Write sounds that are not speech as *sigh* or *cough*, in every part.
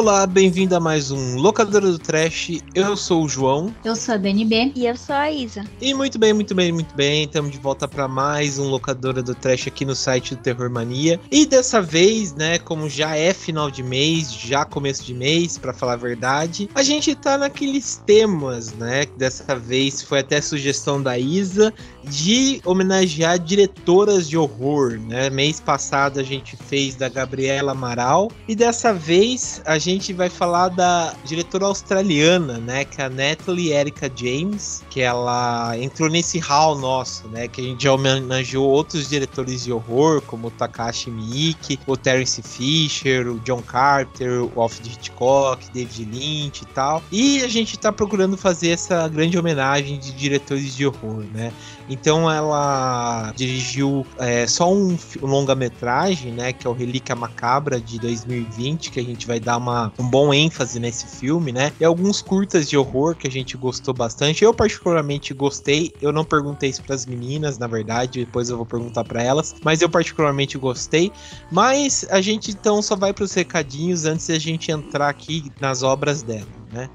Olá, bem-vindo a mais um Locadora do Trash. Eu sou o João. Eu sou a DNB. E eu sou a Isa. E muito bem, muito bem, muito bem. Estamos de volta para mais um Locadora do Trash aqui no site do Terror Mania. E dessa vez, né, como já é final de mês, já começo de mês, para falar a verdade, a gente tá naqueles temas, né? Dessa vez foi até sugestão da Isa de homenagear diretoras de horror, né? Mês passado a gente fez da Gabriela Amaral e dessa vez a gente vai falar da diretora australiana, né? Que é a Natalie Erica James, que ela entrou nesse hall nosso, né? Que a gente já homenageou outros diretores de horror, como o Takashi Miike, o Terence Fisher, o John Carter, o Alfred Hitchcock, David Lynch e tal. E a gente tá procurando fazer essa grande homenagem de diretores de horror, né? Então ela dirigiu é, só um, longa-metragem, né? Que é o Relíquia Macabra de 2020, que a gente vai dar uma, um bom ênfase nesse filme, né? E alguns curtas de horror que a gente gostou bastante. Eu particularmente gostei. Eu não perguntei isso para as meninas, na verdade, depois eu vou perguntar para elas, mas eu particularmente gostei. Mas a gente então só vai para os recadinhos antes de a gente entrar aqui nas obras dela, né?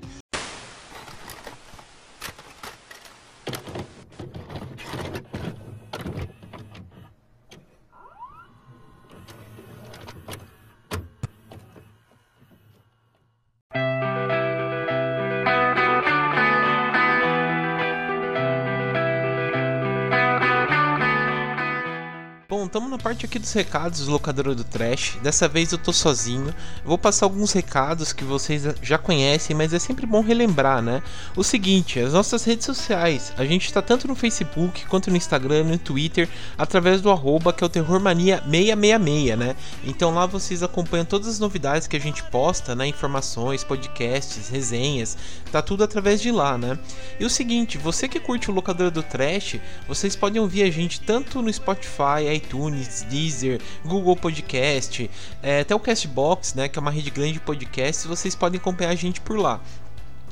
Estamos na parte aqui dos recados do locadora do Trash. Dessa vez eu tô sozinho. Vou passar alguns recados que vocês já conhecem, mas é sempre bom relembrar, né? O seguinte, as nossas redes sociais. A gente está tanto no Facebook quanto no Instagram, no Twitter, através do arroba que é o Terrormania666, né? Então lá vocês acompanham todas as novidades que a gente posta, né? Informações, podcasts, resenhas. Tá tudo através de lá, né? E o seguinte, você que curte o locadora do Trash, vocês podem ouvir a gente tanto no Spotify, iTunes, Deezer, Google Podcast, é, até o Castbox, né, que é uma rede grande de podcasts, vocês podem acompanhar a gente por lá.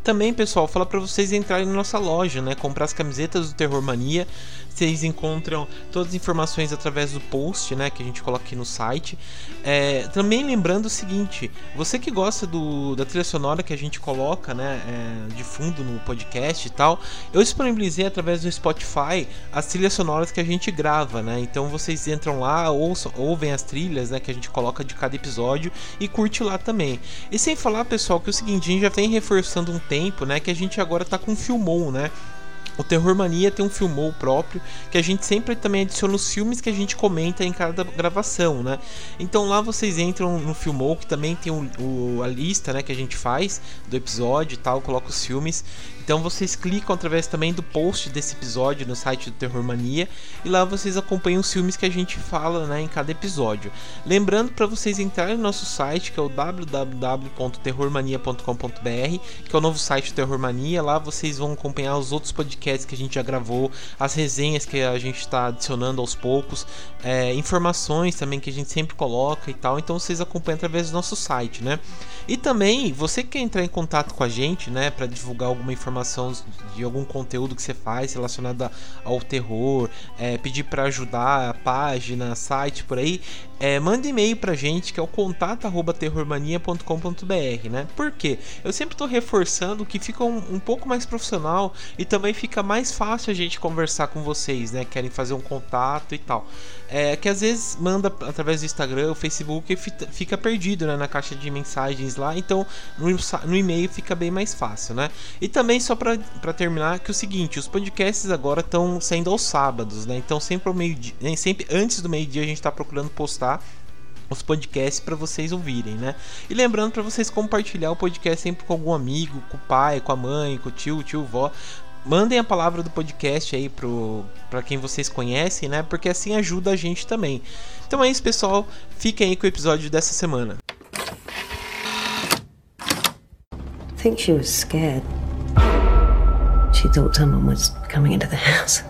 Também, pessoal, falar para vocês entrarem na nossa loja, né? Comprar as camisetas do Terror Mania. Vocês encontram todas as informações através do post, né? Que a gente coloca aqui no site. É, também lembrando o seguinte: você que gosta do, da trilha sonora que a gente coloca, né? É, de fundo no podcast e tal, eu disponibilizei através do Spotify as trilhas sonoras que a gente grava, né? Então vocês entram lá, ouçam, ouvem as trilhas, né? Que a gente coloca de cada episódio e curte lá também. E sem falar, pessoal, que é o seguinte: a gente já vem reforçando um tempo, né? Que a gente agora tá com Filmon, né? O Terror Mania tem um filmou próprio que a gente sempre também adiciona os filmes que a gente comenta em cada gravação, né? Então lá vocês entram no filmou que também tem o, o, a lista, né, que a gente faz do episódio e tal, coloca os filmes. Então vocês clicam através também do post desse episódio no site do Terror Mania e lá vocês acompanham os filmes que a gente fala, né, em cada episódio. Lembrando para vocês entrarem no nosso site que é o www.terrormania.com.br, que é o novo site do Terror Mania. Lá vocês vão acompanhar os outros podcasts que a gente já gravou, as resenhas que a gente está adicionando aos poucos, é, informações também que a gente sempre coloca e tal. Então vocês acompanham através do nosso site, né? E também você que quer entrar em contato com a gente, né, para divulgar alguma informação de algum conteúdo que você faz relacionado ao terror, é, pedir para ajudar página, site por aí, é, manda e-mail pra gente que é o contato@terrormania.com.br, né? Por quê? Eu sempre tô reforçando que fica um, um, pouco mais profissional e também fica mais fácil a gente conversar com vocês, né? Querem fazer um contato e tal. É que às vezes manda através do Instagram, o Facebook fica perdido né, na caixa de mensagens lá, então no, no e-mail fica bem mais fácil, né? E também só para terminar que é o seguinte, os podcasts agora estão saindo aos sábados, né? Então sempre ao meio dia, sempre antes do meio dia a gente está procurando postar os podcasts para vocês ouvirem, né? E lembrando para vocês compartilhar o podcast sempre com algum amigo, com o pai, com a mãe, com o tio, tio, vó. Mandem a palavra do podcast aí pro para quem vocês conhecem, né? Porque assim ajuda a gente também. Então é isso, pessoal. Fiquem aí com o episódio dessa semana. I think she was scared. She thought someone was coming into the house.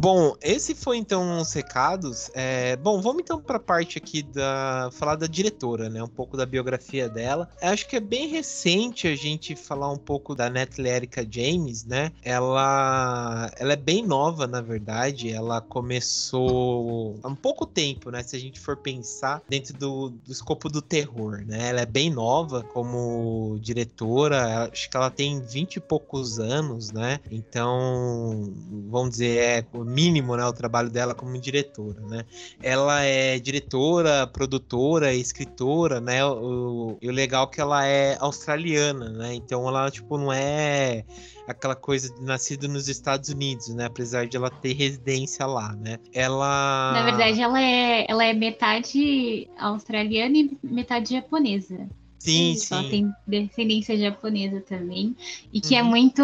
Bom, esse foi então os recados. É, bom, vamos então para a parte aqui da falar da diretora, né? Um pouco da biografia dela. Eu acho que é bem recente a gente falar um pouco da Natalie Erika James, né? Ela, ela é bem nova, na verdade. Ela começou há um pouco tempo, né? Se a gente for pensar dentro do, do escopo do terror, né? Ela é bem nova como diretora. Acho que ela tem 20 e poucos anos, né? Então, vamos dizer, é mínimo, né? O trabalho dela como diretora, né? Ela é diretora, produtora, escritora, né? O, o legal é que ela é australiana, né? Então ela, tipo, não é aquela coisa de nascido nos Estados Unidos, né? Apesar de ela ter residência lá, né? Ela. Na verdade, ela é, ela é metade australiana e metade japonesa. Sim, sim. Ela tem descendência japonesa também. E que é uhum. é muito.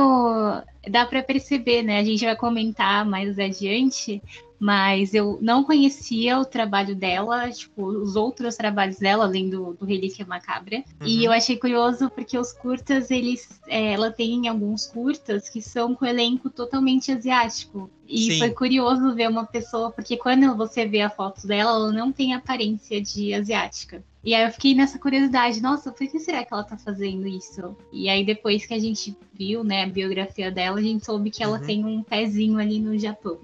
Dá para perceber, né? A gente vai comentar mais adiante, mas eu não conhecia o trabalho dela, tipo, os outros trabalhos dela, além do, do Relíquia Macabra. Uhum. E eu achei curioso porque os curtas, eles. É, ela tem alguns curtas que são com elenco totalmente asiático. E Sim. foi curioso ver uma pessoa, porque quando você vê a foto dela, ela não tem aparência de asiática. E aí eu fiquei nessa curiosidade, nossa, por que será que ela tá fazendo isso? E aí depois que a gente viu, né, a biografia dela, a gente soube que ela uhum. tem um pezinho ali no Japão.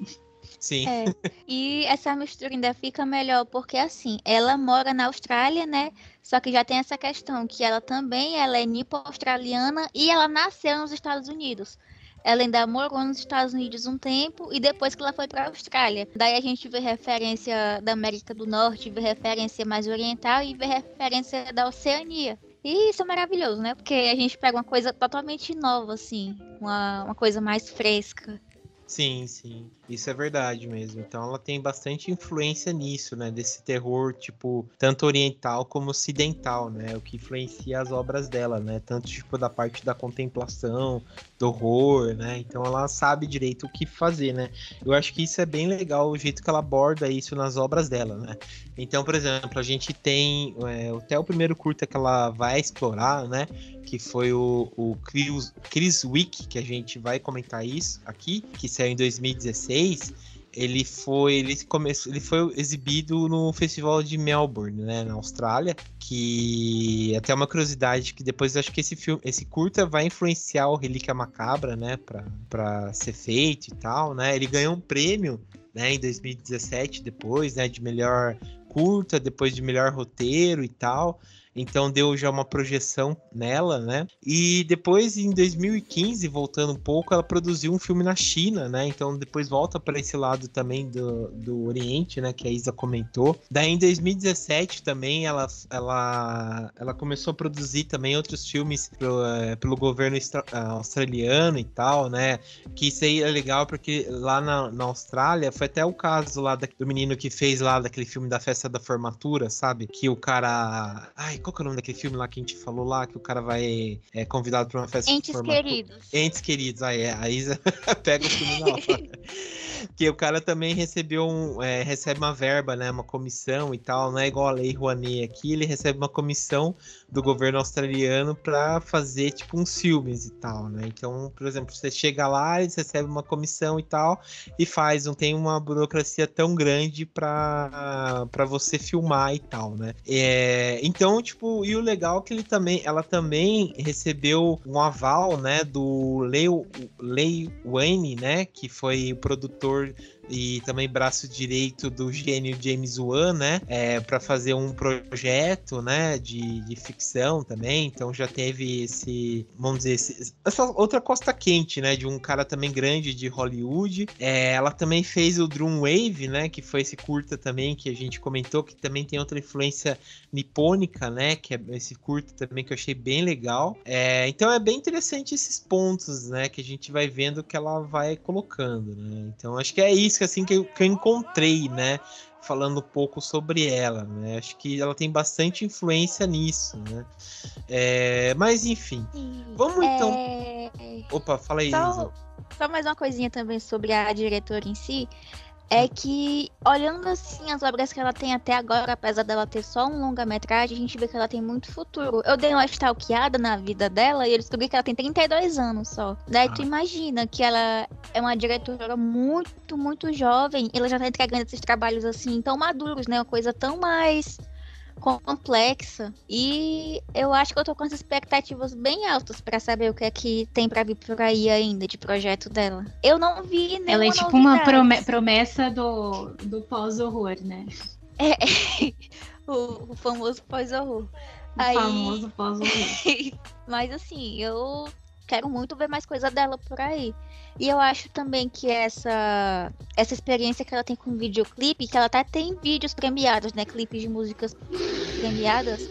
Sim. É. E essa mistura ainda fica melhor porque assim, ela mora na Austrália, né? Só que já tem essa questão que ela também ela é nipo-australiana e ela nasceu nos Estados Unidos. Ela ainda morou nos Estados Unidos um tempo e depois que ela foi para a Austrália. Daí a gente vê referência da América do Norte, vê referência mais oriental e vê referência da Oceania. E isso é maravilhoso, né? Porque a gente pega uma coisa totalmente nova, assim, uma, uma coisa mais fresca. Sim, sim. Isso é verdade mesmo. Então ela tem bastante influência nisso, né? Desse terror, tipo, tanto oriental como ocidental, né? O que influencia as obras dela, né? Tanto, tipo, da parte da contemplação, do horror, né? Então ela sabe direito o que fazer, né? Eu acho que isso é bem legal, o jeito que ela aborda isso nas obras dela, né? Então, por exemplo, a gente tem é, até o primeiro curta que ela vai explorar, né? que foi o, o Chris, Chris Wick, que a gente vai comentar isso aqui, que saiu em 2016. Ele foi, ele começou, ele foi exibido no Festival de Melbourne, né, na Austrália, que até uma curiosidade que depois acho que esse filme, esse curta vai influenciar o Relíquia Macabra, né, para ser feito e tal, né? Ele ganhou um prêmio, né, em 2017 depois, né, de melhor curta, depois de melhor roteiro e tal. Então deu já uma projeção nela, né? E depois, em 2015, voltando um pouco, ela produziu um filme na China, né? Então depois volta para esse lado também do, do Oriente, né? Que a Isa comentou. Daí em 2017 também ela, ela, ela começou a produzir também outros filmes pelo, é, pelo governo australiano e tal, né? Que isso aí é legal porque lá na, na Austrália foi até o caso lá da, do menino que fez lá daquele filme da festa da formatura, sabe? Que o cara. Ai, qual que é o nome daquele filme lá que a gente falou lá, que o cara vai é convidado pra uma festa Entes Queridos. Entes Queridos, aí é. A Isa pega o filme na hora. *laughs* que o cara também recebeu um, é, recebe uma verba, né, uma comissão e tal, não é igual a Lei Rouanet aqui, ele recebe uma comissão do governo australiano para fazer tipo uns filmes e tal, né? Então, por exemplo, você chega lá, eles recebem uma comissão e tal e faz, não tem uma burocracia tão grande para para você filmar e tal, né? É, então, tipo, e o legal é que ele também, ela também recebeu um aval, né, do Lei Wayne, né, que foi o produtor e também braço direito do gênio James Wan, né? É, para fazer um projeto, né? De, de ficção também. Então já teve esse, vamos dizer, esse, essa outra costa quente, né? De um cara também grande de Hollywood. É, ela também fez o Drum Wave, né? Que foi esse curta também que a gente comentou, que também tem outra influência nipônica, né? Que é esse curta também que eu achei bem legal. É, então é bem interessante esses pontos, né? Que a gente vai vendo que ela vai colocando, né? Então acho que é isso música assim que eu, que eu encontrei, né? Falando um pouco sobre ela, né? Acho que ela tem bastante influência nisso, né? É, mas enfim, vamos então. É... Opa, fala aí. Só, só mais uma coisinha também sobre a diretora em si. É que, olhando assim as obras que ela tem até agora, apesar dela ter só um longa-metragem, a gente vê que ela tem muito futuro. Eu dei uma stalkeada na vida dela e eu descobri que ela tem 32 anos só. Daí ah. tu imagina que ela é uma diretora muito, muito jovem, e ela já tá entregando esses trabalhos assim tão maduros, né? Uma coisa tão mais complexa e eu acho que eu tô com as expectativas bem altas para saber o que é que tem para vir por aí ainda de projeto dela. Eu não vi nenhuma Ela é tipo novidade. uma promessa do, do pós-horror, né? É, é. O, o, famoso pós-horror. O Aí... famoso pós-horror. *laughs* Mas assim, eu quero muito ver mais coisa dela por aí. E eu acho também que essa essa experiência que ela tem com videoclipe, que ela até tem vídeos premiados, né, clipes de músicas premiadas,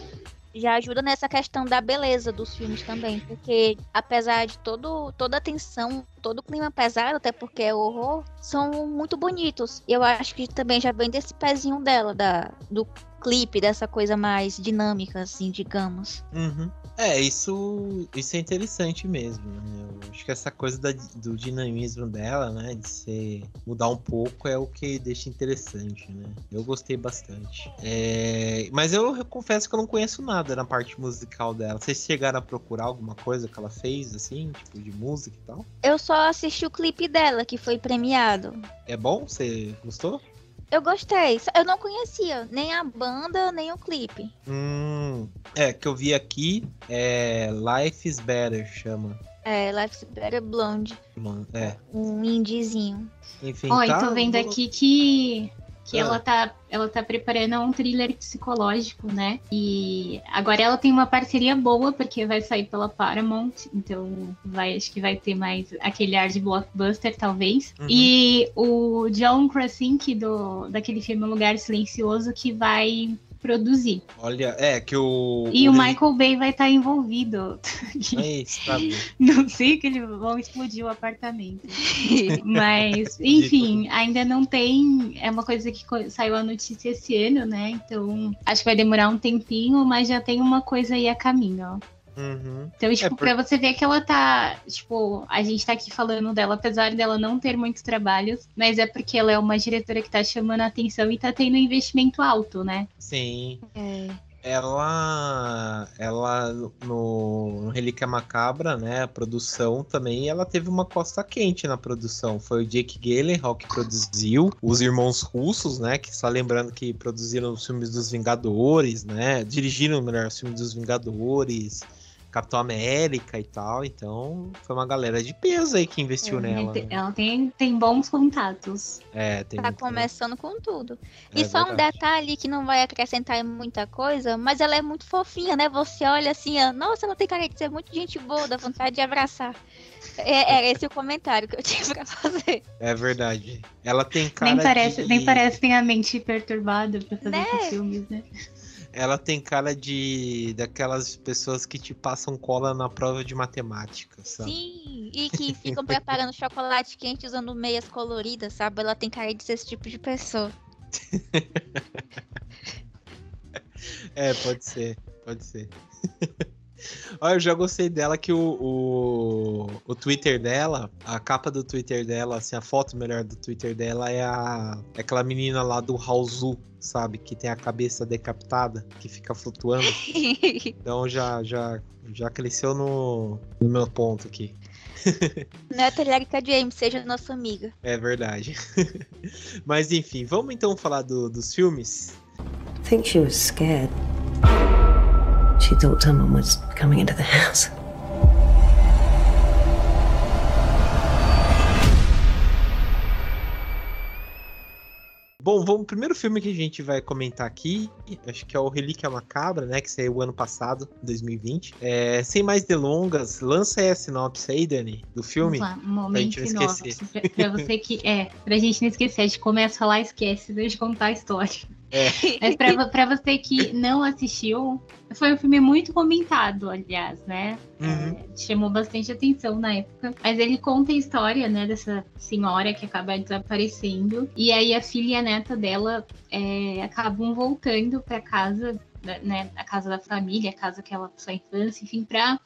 já ajuda nessa questão da beleza dos filmes também, porque apesar de todo, toda a tensão, todo o clima pesado, até porque é horror, são muito bonitos. Eu acho que também já vem desse pezinho dela, da, do clipe, dessa coisa mais dinâmica, assim, digamos. Uhum. É, isso, isso é interessante mesmo. Né? Eu acho que essa coisa da, do dinamismo dela, né, de ser mudar um pouco é o que deixa interessante, né? Eu gostei bastante. É, mas eu, eu confesso que eu não conheço nada na parte musical dela. Vocês chegaram a procurar alguma coisa que ela fez, assim, tipo de música e tal? Eu só assisti o clipe dela, que foi premiado. É bom? Você gostou? Eu gostei. Eu não conhecia nem a banda, nem o clipe. Hum, é, que eu vi aqui é Life is Better, chama. É, Life is Better Blonde. É. Um indiezinho. Enfim, Ó, tá, tô vendo aqui que que ah. ela tá ela tá preparando um thriller psicológico, né? E agora ela tem uma parceria boa porque vai sair pela Paramount, então vai acho que vai ter mais aquele ar de blockbuster talvez. Uhum. E o John Krasinski do daquele filme Lugar Silencioso que vai produzir. Olha, é que o. E o, o Michael Bay vai estar tá envolvido. É isso, tá não sei que eles vão explodir o apartamento. *laughs* Mas, enfim, ainda não tem. É uma coisa que saiu a notícia esse ano, né? Então, acho que vai demorar um tempinho, mas já tem uma coisa aí a caminho, ó. Uhum. Então, tipo, é por... pra você ver que ela tá. Tipo, a gente tá aqui falando dela, apesar dela não ter muitos trabalhos, mas é porque ela é uma diretora que tá chamando a atenção e tá tendo um investimento alto, né? Sim. É. Ela, ela no, no Relíquia Macabra, né, a produção também, ela teve uma costa quente na produção. Foi o Jake Gyllenhaal que produziu, os irmãos russos, né, que só lembrando que produziram os filmes dos Vingadores, né, dirigiram melhor os filmes dos Vingadores, Capitão América e tal. Então, foi uma galera de peso aí que investiu é, nela. Né? Ela tem, tem bons contatos. É, tem. Tá começando com tudo. É e só verdade. um detalhe que não vai acrescentar muita coisa, mas ela é muito fofinha, né? Você olha assim, ó, nossa, ela tem cara de ser muito gente boa, dá vontade de abraçar. É, era esse o comentário que eu *laughs* tinha pra fazer. É verdade. Ela tem cara nem parece, de... Nem parece que tem a mente perturbada pra fazer né? esses filmes, né? Ela tem cara de daquelas pessoas que te passam cola na prova de matemática, sabe? Sim, e que ficam preparando chocolate quente usando meias coloridas, sabe? Ela tem cara de ser esse tipo de pessoa. *laughs* é, pode ser, pode ser. *laughs* *laughs* Olha, eu já gostei dela que o, o, o, Twitter dela, a capa do Twitter dela, assim, a foto melhor do Twitter dela é, a, é aquela menina lá do Raulzu, sabe? Que tem a cabeça decapitada, que fica flutuando. *laughs* então já, já, já cresceu no, no meu ponto aqui. *laughs* Neta Erika James, seja nossa amiga. É verdade. Mas enfim, vamos então falar do, dos filmes? I think she was scared. She thought someone was coming into the house. Bom, vamos, o primeiro filme que a gente vai comentar aqui, acho que é o Relíquia Macabra, né, que saiu ano passado, 2020. É, sem mais delongas, lança aí a sinopse aí, Dani, do filme. Vamos lá, um momento pra gente não esquecer. Pra, pra, você que, é, pra gente não esquecer, a gente começa a falar e esquece, deixa eu contar a história. É. Mas pra, pra você que não assistiu, foi um filme muito comentado, aliás, né? Uhum. É, chamou bastante atenção na época. Mas ele conta a história, né, dessa senhora que acaba desaparecendo. E aí a filha e a neta dela é, acabam voltando para casa, né, a casa da família, a casa que ela passou a infância, enfim, para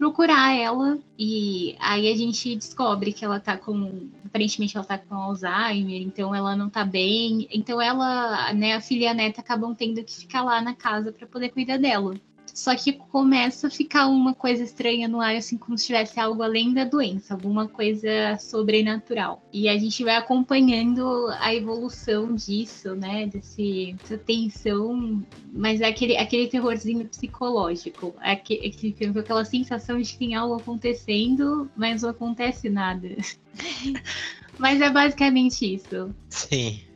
procurar ela e aí a gente descobre que ela tá com aparentemente ela tá com Alzheimer, então ela não tá bem. Então ela, né, a filha e a neta acabam tendo que ficar lá na casa para poder cuidar dela. Só que começa a ficar uma coisa estranha no ar, assim, como se tivesse algo além da doença, alguma coisa sobrenatural. E a gente vai acompanhando a evolução disso, né? Desse, dessa tensão, mas é aquele, aquele terrorzinho psicológico. É aquele, aquele, aquela sensação de que tem algo acontecendo, mas não acontece nada. *laughs* mas é basicamente isso. Sim.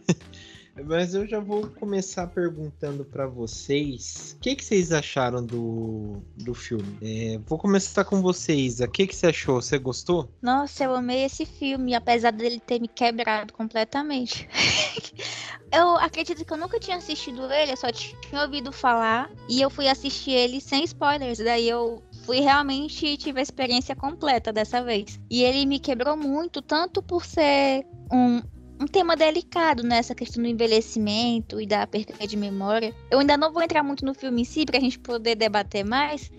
Mas eu já vou começar perguntando para vocês o que, que vocês acharam do, do filme. É, vou começar com vocês. O que, que você achou? Você gostou? Nossa, eu amei esse filme, apesar dele ter me quebrado completamente. *laughs* eu acredito que eu nunca tinha assistido ele, eu só tinha ouvido falar. E eu fui assistir ele sem spoilers. Daí eu fui realmente tive a experiência completa dessa vez. E ele me quebrou muito, tanto por ser um um tema delicado nessa né? questão do envelhecimento e da perda de memória. Eu ainda não vou entrar muito no filme em si para a gente poder debater mais,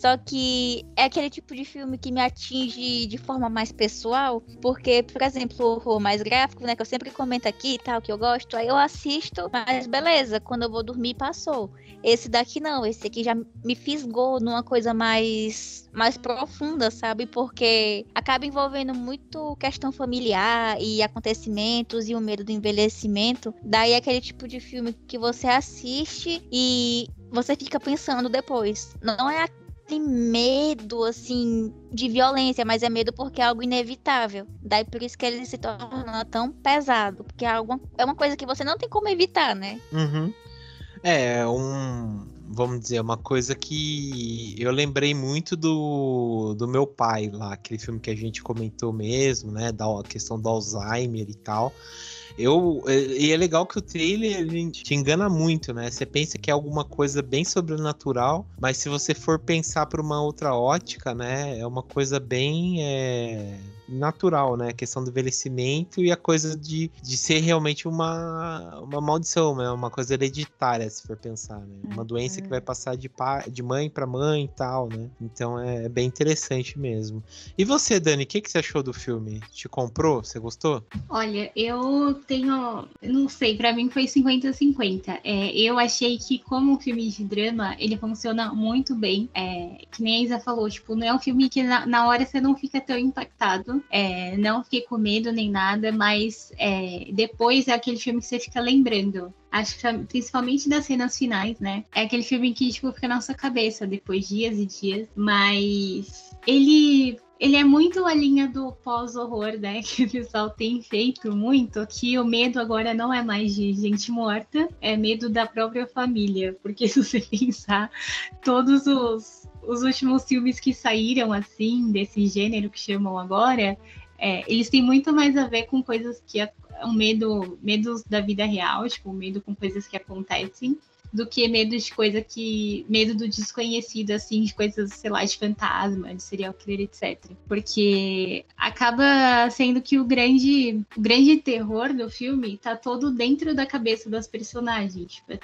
só que é aquele tipo de filme que me atinge de forma mais pessoal, porque, por exemplo, o horror mais gráfico, né, que eu sempre comento aqui e tal, que eu gosto, aí eu assisto, mas beleza, quando eu vou dormir passou. Esse daqui não, esse aqui já me fisgou numa coisa mais mais profunda, sabe? Porque acaba envolvendo muito questão familiar e acontecimentos e o medo do envelhecimento. Daí é aquele tipo de filme que você assiste e você fica pensando depois. Não é tem medo, assim, de violência, mas é medo porque é algo inevitável. Daí por isso que ele se torna tão pesado, porque é, algo, é uma coisa que você não tem como evitar, né? Uhum. É, um. Vamos dizer, uma coisa que eu lembrei muito do, do meu pai lá, aquele filme que a gente comentou mesmo, né? Da questão do Alzheimer e tal. Eu, e é legal que o trailer te engana muito, né? Você pensa que é alguma coisa bem sobrenatural, mas se você for pensar por uma outra ótica, né? É uma coisa bem. É natural, né? A questão do envelhecimento e a coisa de, de ser realmente uma, uma maldição, né? Uma coisa hereditária, se for pensar, né? Uma doença que vai uhum. passar de, pai, de mãe para mãe e tal, né? Então é, é, bem interessante mesmo. E você, Dani, o que, que você achou do filme? Te comprou? Você gostou? Olha, eu tenho. Não sei, para mim foi 50-50. É, eu achei que, como um filme de drama, ele funciona muito bem. É, que nem a Isa falou, tipo, não é um filme que na, na hora você não fica tão impactado é, não fiquei com medo nem nada, mas é, depois é aquele filme que você fica lembrando. Acho que principalmente das cenas finais, né? É aquele filme que tipo, fica na nossa cabeça depois dias e dias. Mas ele ele é muito a linha do pós-horror, né? *laughs* Que o pessoal tem feito muito, que o medo agora não é mais de gente morta, é medo da própria família. Porque *laughs* se você pensar, todos os os últimos filmes que saíram, assim, desse gênero que chamam agora, é, eles têm muito mais a ver com coisas que é um medo, medos da vida real, tipo, medo com coisas que acontecem, do que medo de coisa que. medo do desconhecido, assim, de coisas, sei lá, de fantasma, de serial killer, etc. Porque acaba sendo que o grande, o grande terror do filme tá todo dentro da cabeça das personagens. Tipo,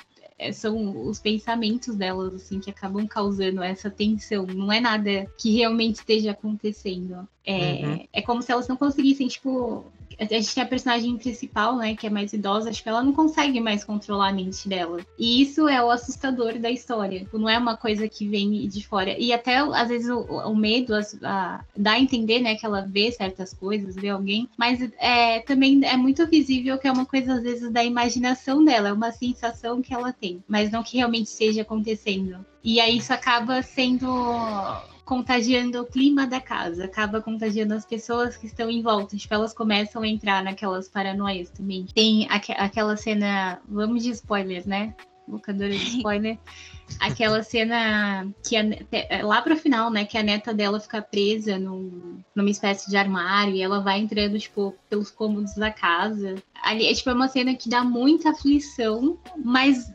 são os pensamentos delas, assim, que acabam causando essa tensão. Não é nada que realmente esteja acontecendo. É, uhum. é como se elas não conseguissem, tipo, a gente tem a personagem principal, né, que é mais idosa, acho que ela não consegue mais controlar a mente dela. E isso é o assustador da história. Tipo, não é uma coisa que vem de fora. E até, às vezes, o, o medo a, a, dá a entender, né, que ela vê certas coisas, vê alguém, mas é, também é muito visível que é uma coisa, às vezes, da imaginação dela, é uma sensação que ela tem, mas não que realmente esteja acontecendo. E aí isso acaba sendo contagiando o clima da casa, acaba contagiando as pessoas que estão em volta. Tipo, elas começam a entrar naquelas paranoias também. Tem aqu aquela cena, vamos de spoilers, né? Locadora de spoiler. *laughs* aquela cena que a, lá pro final, né, que a neta dela fica presa num, numa espécie de armário e ela vai entrando, tipo, pelos cômodos da casa. Ali, é, tipo, é uma cena que dá muita aflição, mas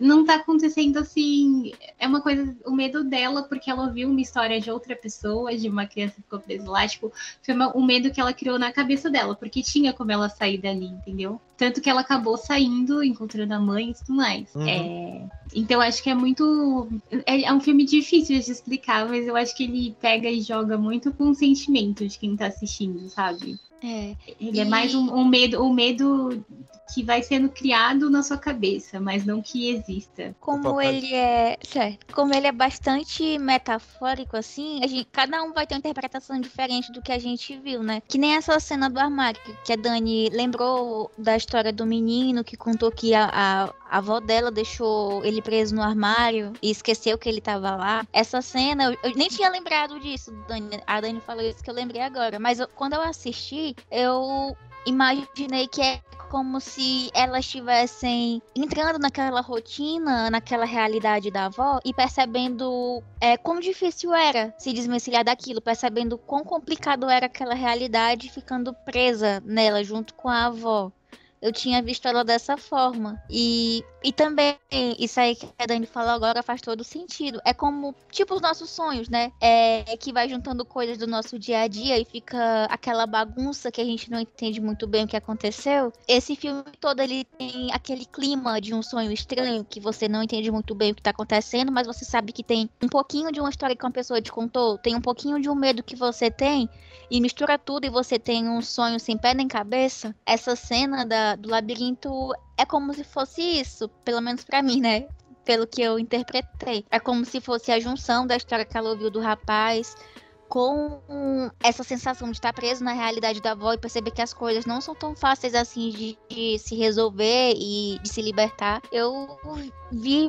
não tá acontecendo assim. É uma coisa, o medo dela, porque ela ouviu uma história de outra pessoa, de uma criança que ficou presa lá, tipo, foi uma, um medo que ela criou na cabeça dela, porque tinha como ela sair dali, entendeu? Tanto que ela acabou saindo, encontrando a mãe e tudo mais. Uhum. É, então acho que é muito. É, é, um filme difícil de explicar, mas eu acho que ele pega e joga muito com o sentimento de quem tá assistindo, sabe? É. Ele é e... é mais um, um medo, um medo que vai sendo criado na sua cabeça, mas não que exista. Como ele é, certo, como ele é bastante metafórico assim, a gente, cada um vai ter uma interpretação diferente do que a gente viu, né? Que nem essa cena do armário que a Dani lembrou da história do menino que contou que a, a, a avó dela deixou ele preso no armário e esqueceu que ele tava lá. Essa cena, eu, eu nem tinha lembrado disso, Dani. A Dani falou isso que eu lembrei agora, mas eu, quando eu assisti, eu imaginei que é como se elas estivessem entrando naquela rotina, naquela realidade da avó e percebendo é, quão difícil era se desvencilhar daquilo, percebendo quão complicado era aquela realidade, ficando presa nela junto com a avó eu tinha visto ela dessa forma. E, e também, isso aí que a Dani falou agora faz todo sentido. É como, tipo, os nossos sonhos, né? É, que vai juntando coisas do nosso dia a dia e fica aquela bagunça que a gente não entende muito bem o que aconteceu. Esse filme todo, ele tem aquele clima de um sonho estranho, que você não entende muito bem o que tá acontecendo, mas você sabe que tem um pouquinho de uma história que uma pessoa te contou, tem um pouquinho de um medo que você tem, e mistura tudo e você tem um sonho sem pé nem cabeça. Essa cena da do labirinto é como se fosse isso, pelo menos para mim, né? Pelo que eu interpretei. É como se fosse a junção da história que ela ouviu do rapaz com essa sensação de estar preso na realidade da avó e perceber que as coisas não são tão fáceis assim de, de, se resolver e de se libertar, eu vi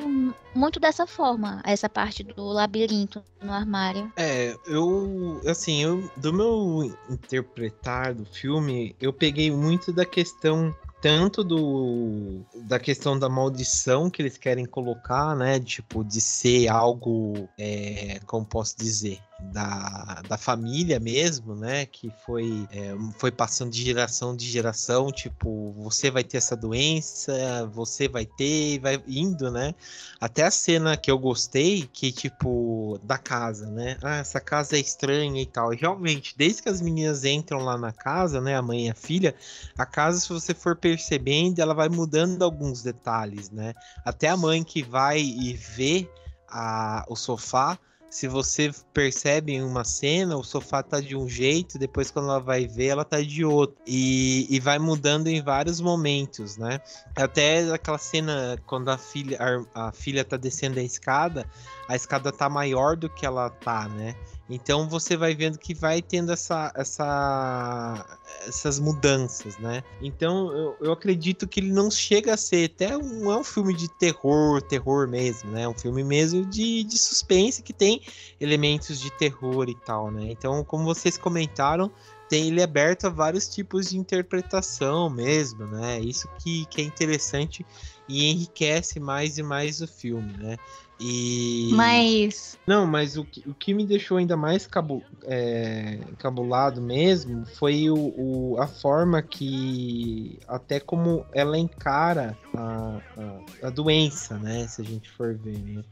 muito dessa forma essa parte do labirinto no armário. É, eu assim, eu do meu interpretar do filme, eu peguei muito da questão tanto do da questão da maldição que eles querem colocar, né? Tipo, de ser algo, é, como posso dizer, da, da família mesmo, né? Que foi, é, foi passando de geração de geração, tipo, você vai ter essa doença, você vai ter, vai indo, né? Até a cena que eu gostei, que, tipo, da casa, né? Ah, essa casa é estranha e tal. E realmente, desde que as meninas entram lá na casa, né? A mãe e a filha, a casa, se você for percebendo, ela vai mudando alguns detalhes, né? Até a mãe que vai e vê a, o sofá se você percebe em uma cena, o sofá tá de um jeito, depois quando ela vai ver, ela tá de outro. E, e vai mudando em vários momentos, né? Até aquela cena quando a filha, a, a filha tá descendo a escada, a escada tá maior do que ela tá, né? Então você vai vendo que vai tendo essa, essa, essas mudanças, né? Então eu, eu acredito que ele não chega a ser até um, é um filme de terror, terror mesmo, né? É um filme mesmo de, de suspense que tem elementos de terror e tal, né? Então, como vocês comentaram, tem ele é aberto a vários tipos de interpretação mesmo, né? Isso que, que é interessante e enriquece mais e mais o filme, né? E. Mas. Não, mas o que, o que me deixou ainda mais cabu, é, cabulado mesmo foi o, o, a forma que. Até como ela encara a, a, a doença, né? Se a gente for ver, né?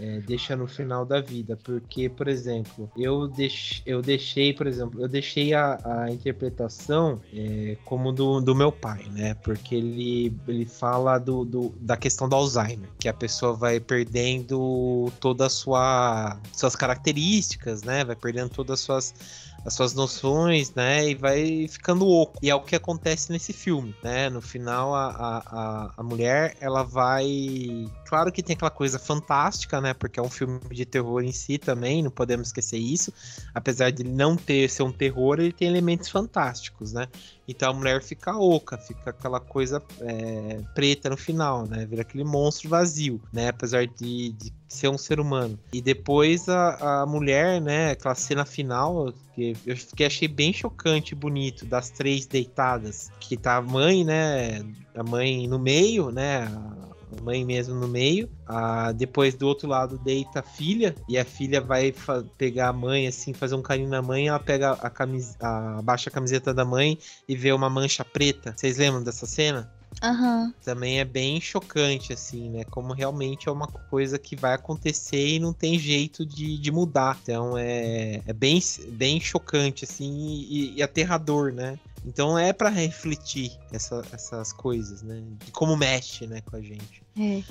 É, deixa no final da vida. Porque, por exemplo, eu, deix, eu deixei, por exemplo, eu deixei a, a interpretação é, como do, do meu pai, né? Porque ele, ele fala do, do, da questão do Alzheimer, que a pessoa vai perdendo perdendo todas as sua, suas características, né? Vai perdendo todas as suas as suas noções, né? E vai ficando oco. E é o que acontece nesse filme, né? No final, a, a, a mulher, ela vai. Claro que tem aquela coisa fantástica, né? Porque é um filme de terror em si também, não podemos esquecer isso. Apesar de não ter ser um terror, ele tem elementos fantásticos, né? Então a mulher fica oca, fica aquela coisa é, preta no final, né? Vira aquele monstro vazio, né? Apesar de, de ser um ser humano. E depois a, a mulher, né? Aquela cena final, que eu fiquei, achei bem chocante e bonito, das três deitadas. Que tá a mãe, né? A mãe no meio, né? A mãe mesmo no meio. Ah, depois do outro lado deita a filha e a filha vai pegar a mãe assim, fazer um carinho na mãe, ela pega a camisa, a, abaixa a camiseta da mãe e vê uma mancha preta. Vocês lembram dessa cena? Aham. Também é bem chocante, assim, né? Como realmente é uma coisa que vai acontecer e não tem jeito de, de mudar. Então é, é bem, bem chocante, assim, e, e aterrador, né? Então é para refletir essa, essas coisas, né? De como mexe, né, com a gente. É.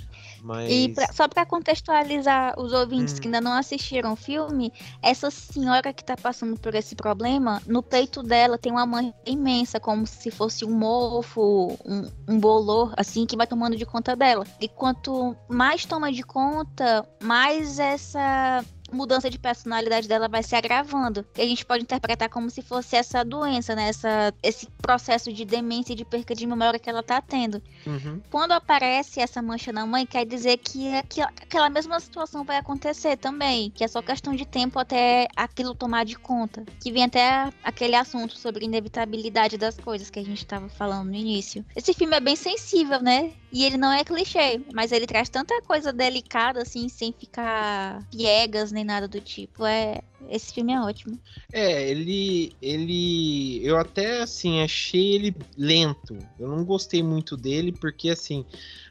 Mas... E pra- só pra contextualizar os ouvintes Hum. que ainda não assistiram o filme, essa senhora que tá passando por esse problema, no peito dela tem uma mancha imensa, como se fosse um mofo, um, um bolor, assim, que vai tomando de conta dela. E quanto mais toma de conta, mais essa mudança de personalidade dela vai se agravando. E a gente pode interpretar como se fosse essa doença, né? Essa, esse processo de demência e de perca de memória que ela tá tendo. Uhum. Quando aparece essa mancha na mãe, quer dizer que aqui- aquela mesma situação vai acontecer também, que é só questão de tempo até aquilo tomar de conta. Que vem até aquele assunto sobre inevitabilidade das coisas que a gente estava falando no início. Esse filme é bem sensível, né? E ele não é clichê, mas ele traz tanta coisa delicada assim, sem ficar piegas nem nada do tipo. É, esse filme é ótimo. É, ele. ele. Eu até assim, achei ele lento. Eu não gostei muito dele, porque assim.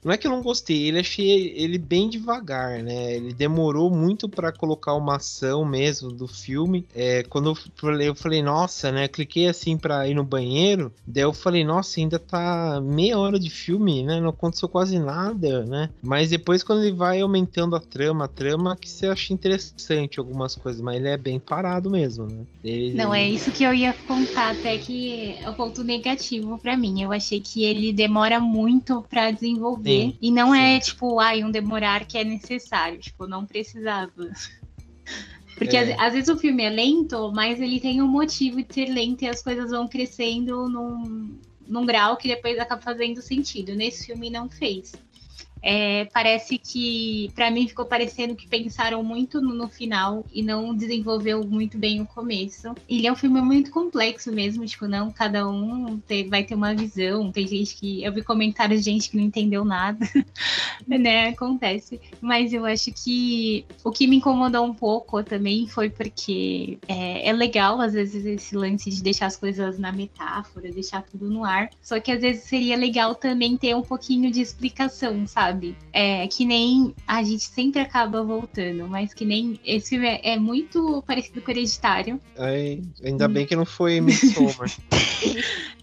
Não é que eu não gostei, ele achei ele bem devagar, né? Ele demorou muito pra colocar uma ação mesmo do filme. É, quando eu falei, eu falei, nossa, né? Cliquei assim pra ir no banheiro. Daí eu falei, nossa, ainda tá meia hora de filme, né? Não aconteceu quase nada, né? Mas depois, quando ele vai aumentando a trama, a trama que você acha interessante algumas coisas, mas ele é bem parado mesmo, né? Ele- Não, é isso que eu ia contar, até que é o ponto negativo pra mim. Eu achei que ele demora muito pra desenvolver. Sim, e não é, sim. tipo, ai, um demorar que é necessário. Tipo, não precisava. *laughs* Porque É. às, às vezes o filme é lento, mas ele tem um motivo de ser lento e as coisas vão crescendo num, num grau que depois acaba fazendo sentido. Nesse filme não fez. É, parece que, pra mim, ficou parecendo que pensaram muito no, no final e não desenvolveu muito bem o começo. Ele é um filme muito complexo mesmo, tipo, não, cada um te- vai ter uma visão. Tem gente que. Eu vi comentários de gente que não entendeu nada, *laughs* né? Acontece. Mas eu acho que o que me incomodou um pouco também foi porque é, é legal, às vezes, esse lance de deixar as coisas na metáfora, deixar tudo no ar. Só que às vezes seria legal também ter um pouquinho de explicação, sabe? É que nem a gente sempre acaba voltando, mas que nem esse filme é, é muito parecido com o Hereditário. Ai, ainda bem que não foi *laughs* Midsommar.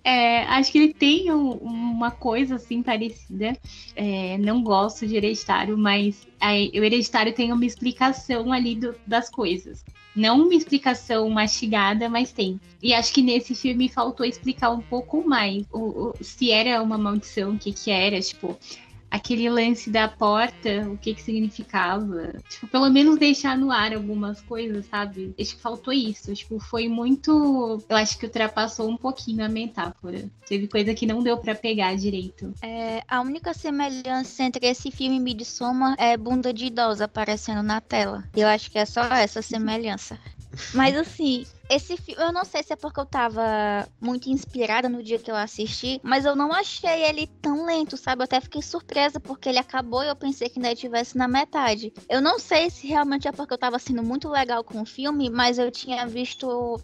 É, acho que ele tem um- uma coisa assim parecida. É, não gosto de Hereditário, mas aí, o Hereditário tem uma explicação ali do- das coisas. Não uma explicação mastigada, mas tem. E acho que nesse filme faltou explicar um pouco mais o, o- se era uma maldição, o que que era, tipo, aquele lance da porta, o que que significava. Tipo, pelo menos deixar no ar algumas coisas, sabe? Acho que faltou isso. Tipo, foi muito. Eu acho que ultrapassou um pouquinho a metáfora. Teve coisa que não deu pra pegar direito. É, a única semelhança entre esse filme e Midsommar é bunda de idosa aparecendo na tela. Eu acho que é só essa semelhança. Mas assim, esse filme, eu não sei se é porque eu tava muito inspirada no dia que eu assisti, mas eu não achei ele tão lento, sabe? Eu até fiquei surpresa porque ele acabou e eu pensei que ainda estivesse na metade. Eu não sei se realmente é porque eu tava sendo muito legal com o filme, mas eu tinha visto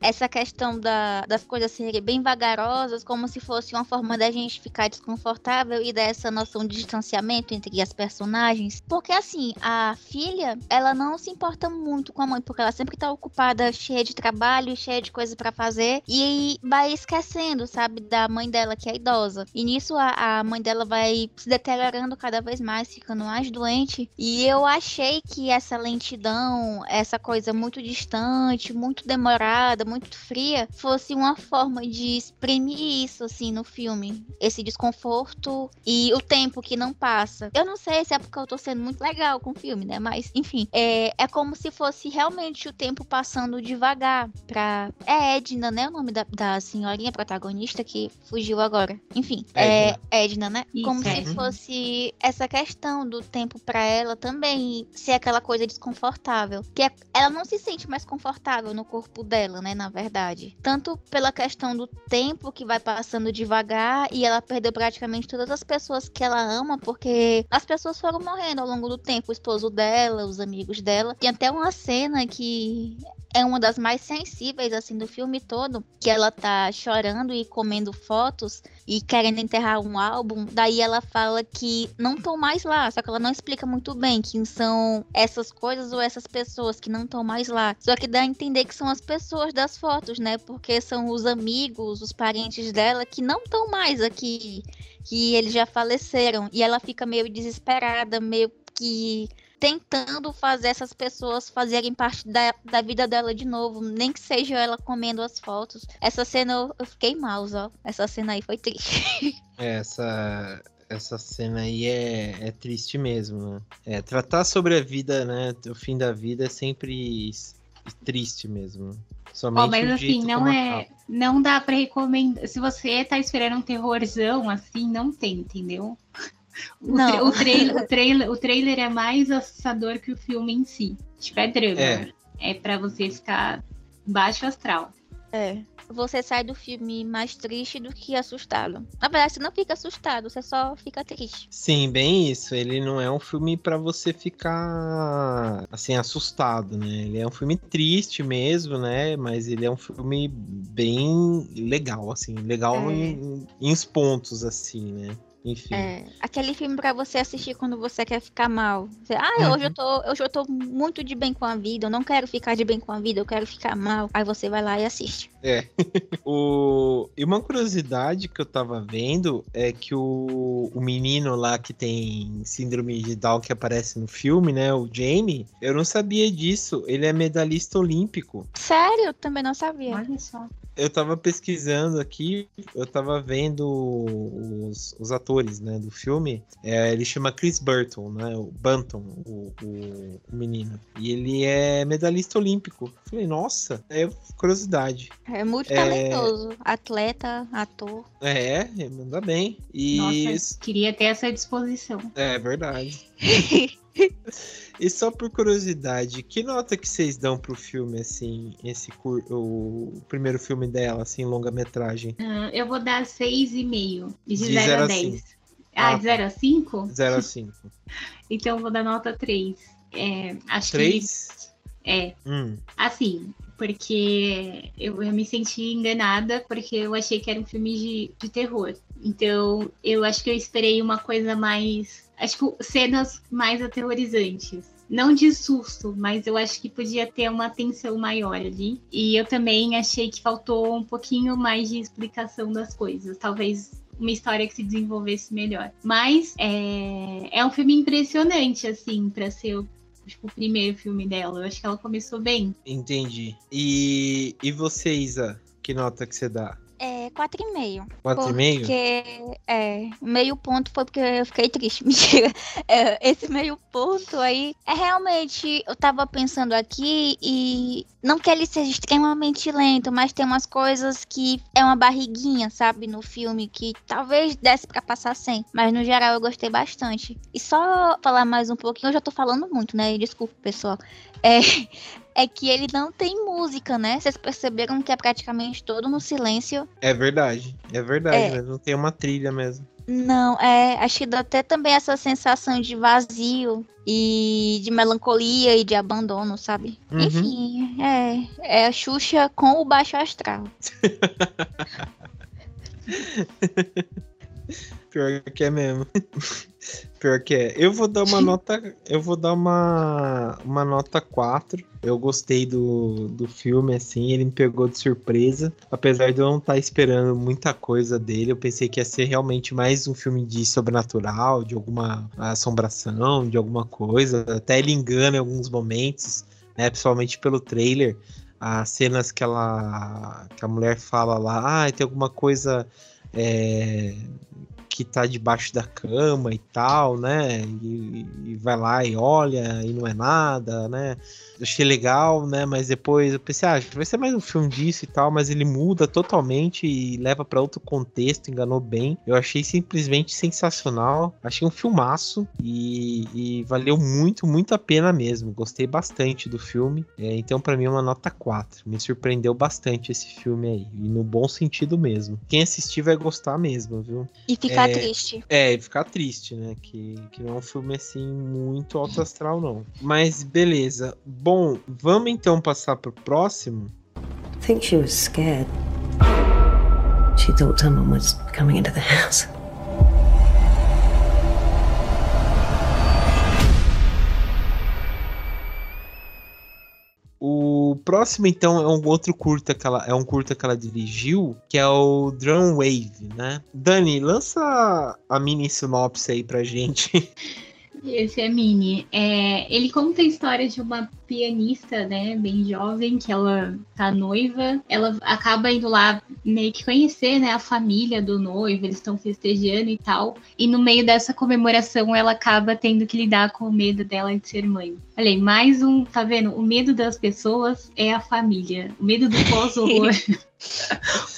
essa questão da- das coisas serem bem vagarosas, como se fosse uma forma da gente ficar desconfortável e dessa noção de distanciamento entre as personagens. Porque assim, a filha, ela não se importa muito com a mãe, porque ela sempre tá ocupada, cheia de trabalho, cheia de coisas pra fazer, e vai esquecendo, sabe, da mãe dela, que é idosa. E nisso a, a mãe dela vai se deteriorando cada vez mais, ficando mais doente. E eu achei que essa lentidão, essa coisa muito distante, muito demorada, muito fria, fosse uma forma de exprimir isso, assim, no filme. Esse desconforto e o tempo que não passa. Eu não sei se é porque eu tô sendo muito legal com o filme, né? Mas, enfim, é, é como se fosse realmente o tempo passando devagar pra. É Edna, né? O nome da, da senhorinha protagonista que fugiu agora. Enfim, é Edna, né? Isso, como se Edna. fosse essa questão do tempo pra ela também ser aquela coisa desconfortável. Que é- ela não se sente mais confortável no corpo dela, né? Na verdade. Tanto pela questão do tempo que vai passando devagar e ela perdeu praticamente todas as pessoas que ela ama, porque as pessoas foram morrendo ao longo do tempo. O esposo dela, os amigos dela. Tem até uma cena que é uma das mais mais sensíveis, assim, do filme todo, que ela tá chorando e comendo fotos e querendo enterrar um álbum, daí ela fala que não estão mais lá, só que ela não explica muito bem quem são essas coisas ou essas pessoas que não estão mais lá. Só que dá a entender que são as pessoas das fotos, né? Porque são os amigos, os parentes dela que não estão mais aqui, que eles já faleceram. E ela fica meio desesperada, meio que tentando fazer essas pessoas fazerem parte da, da vida dela de novo, nem que seja ela comendo as fotos. Essa cena eu, eu fiquei mal, ó. Essa cena aí foi triste. *laughs* Essa essa cena aí é, é triste mesmo, né? É, tratar sobre a vida, né? O fim da vida é sempre triste mesmo. Somente oh, mas assim, não é. Acaba. Não dá pra recomendar. Se você tá esperando um terrorzão, assim, não tem, entendeu? O, não. O, trailer, o, trailer, o trailer é mais assustador que o filme em si. Tipo, é drama. É, é pra você ficar baixo astral. É você sai do filme mais triste do que assustado. Na verdade, você não fica assustado, você só fica triste. Sim, bem isso. Ele não é um filme para você ficar assim assustado, né? Ele é um filme triste mesmo, né? Mas ele é um filme bem legal, assim, legal é. em, em uns pontos, assim, né? Enfim. É, aquele filme para você assistir quando você quer ficar mal. Você, ah, uhum. hoje eu tô, hoje eu tô muito de bem com a vida, eu não quero ficar de bem com a vida, eu quero ficar mal. Aí você vai lá e assiste. É. *laughs* o... E uma curiosidade que eu tava vendo é que o... o menino lá que tem síndrome de Down que aparece no filme, né? O Jamie, eu não sabia disso. Ele é medalhista olímpico. Sério? Eu também não sabia. Olha só eu tava pesquisando aqui, eu tava vendo os, os atores, né, do filme. É, ele chama Chris Burton, né, o Banton, o, o, o menino. E ele é medalhista olímpico. Falei, nossa, é curiosidade. É muito é... talentoso, atleta, ator. É, manda bem. E nossa, queria ter essa disposição. É verdade. *laughs* *laughs* E só por curiosidade, que nota que vocês dão pro filme, assim, esse cur... o primeiro filme dela, assim, longa-metragem? Uh, eu vou dar 6,5, de, de 0 a 10. Ah, ah, de 0 a 5? 0 a 5. *laughs* então eu vou dar nota 3. É, acho 3? Que... É. Hum. Assim, porque eu, eu, me senti enganada, porque eu achei que era um filme de, de terror. Então, eu acho que eu esperei uma coisa mais acho que cenas mais aterrorizantes. Não de susto, mas eu acho que podia ter uma tensão maior ali. E eu também achei que faltou um pouquinho mais de explicação das coisas. Talvez uma história que se desenvolvesse melhor. Mas é, é um filme impressionante, assim, para ser o tipo, o primeiro filme dela. Eu acho que ela começou bem. Entendi. E, e você, Isa? Que nota que você dá? É, 4,5. 4,5? Porque, é, meio ponto foi porque eu fiquei triste, *laughs* mentira. É, esse meio ponto aí, é realmente, eu tava pensando aqui e não que ele seja extremamente lento, mas tem umas coisas que é uma barriguinha, sabe, no filme, que talvez desse para passar sem. Mas no geral eu gostei bastante. E só falar mais um pouquinho, eu já tô falando muito, né? Desculpa, pessoal. É, é que ele não tem música, né? Vocês perceberam que é praticamente todo no silêncio. É verdade, é verdade, é. não tem uma trilha mesmo. Não, é, acho que dá até também essa sensação de vazio e de melancolia e de abandono, sabe? Uhum. Enfim, é, é a Xuxa com o baixo astral. *laughs* Pior que é mesmo. *laughs* Pior que é. Eu vou dar uma nota. Eu vou dar uma, uma nota 4. Eu gostei do, do filme, assim, ele me pegou de surpresa. Apesar de eu não estar tá esperando muita coisa dele, eu pensei que ia ser realmente mais um filme de sobrenatural, de alguma assombração, de alguma coisa. Até ele engana em alguns momentos, né? Principalmente pelo trailer. As cenas que ela. que a mulher fala lá, ah, tem alguma coisa. É, que tá debaixo da cama e tal, né? E, e, vai lá e olha e não é nada, né? achei legal, né? Mas depois eu pensei, ah, vai ser mais um filme disso e tal, mas ele muda totalmente e leva para outro contexto, enganou bem. Eu achei simplesmente sensacional. Achei um filmaço e, e valeu muito, muito a pena mesmo. Gostei bastante do filme. É, então, para mim, é uma nota 4. Me surpreendeu bastante esse filme aí. E no bom sentido mesmo. Quem assistir vai gostar mesmo, viu? E ficar triste. É, e ficar triste, né? Que, que não é um filme assim muito alto astral, não. Mas beleza. Bom, vamos então passar para o próximo. I think she was scared. She thought someone was coming into the house. Próximo, então, é um outro curta que ela, é um curta que ela dirigiu, que é o Drum Wave, né? Dani, lança a mini sinopse aí pra gente. *laughs* Esse é Mini. É, ele conta a história de uma pianista, né, bem jovem, que ela tá noiva. Ela acaba indo lá meio que conhecer, né, a família do noivo, eles estão festejando e tal. E no meio dessa comemoração, ela acaba tendo que lidar com o medo dela de ser mãe. Olha aí, mais um, tá vendo? O medo das pessoas é a família. O medo do *laughs* pós-horror.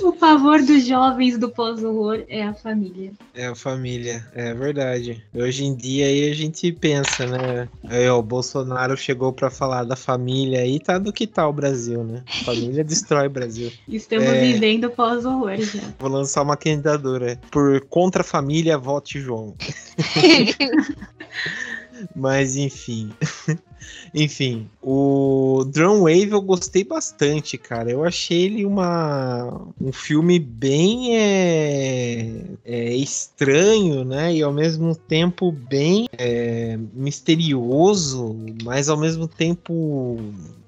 O pavor dos jovens do pós-horror é a família. É a família, é verdade. Hoje em dia aí a gente pensa, né? Aí, ó, o Bolsonaro chegou para falar da família aí, tá do que tá o Brasil, né? Família destrói o Brasil. Estamos é... vivendo pós-horror já. Vou lançar uma candidatura por contra a família, vote João. *laughs* Mas enfim. *laughs* enfim, o Drum Wave eu gostei bastante, cara. Eu achei ele uma, um filme bem é, é, estranho, né? E ao mesmo tempo bem é, misterioso, mas ao mesmo tempo,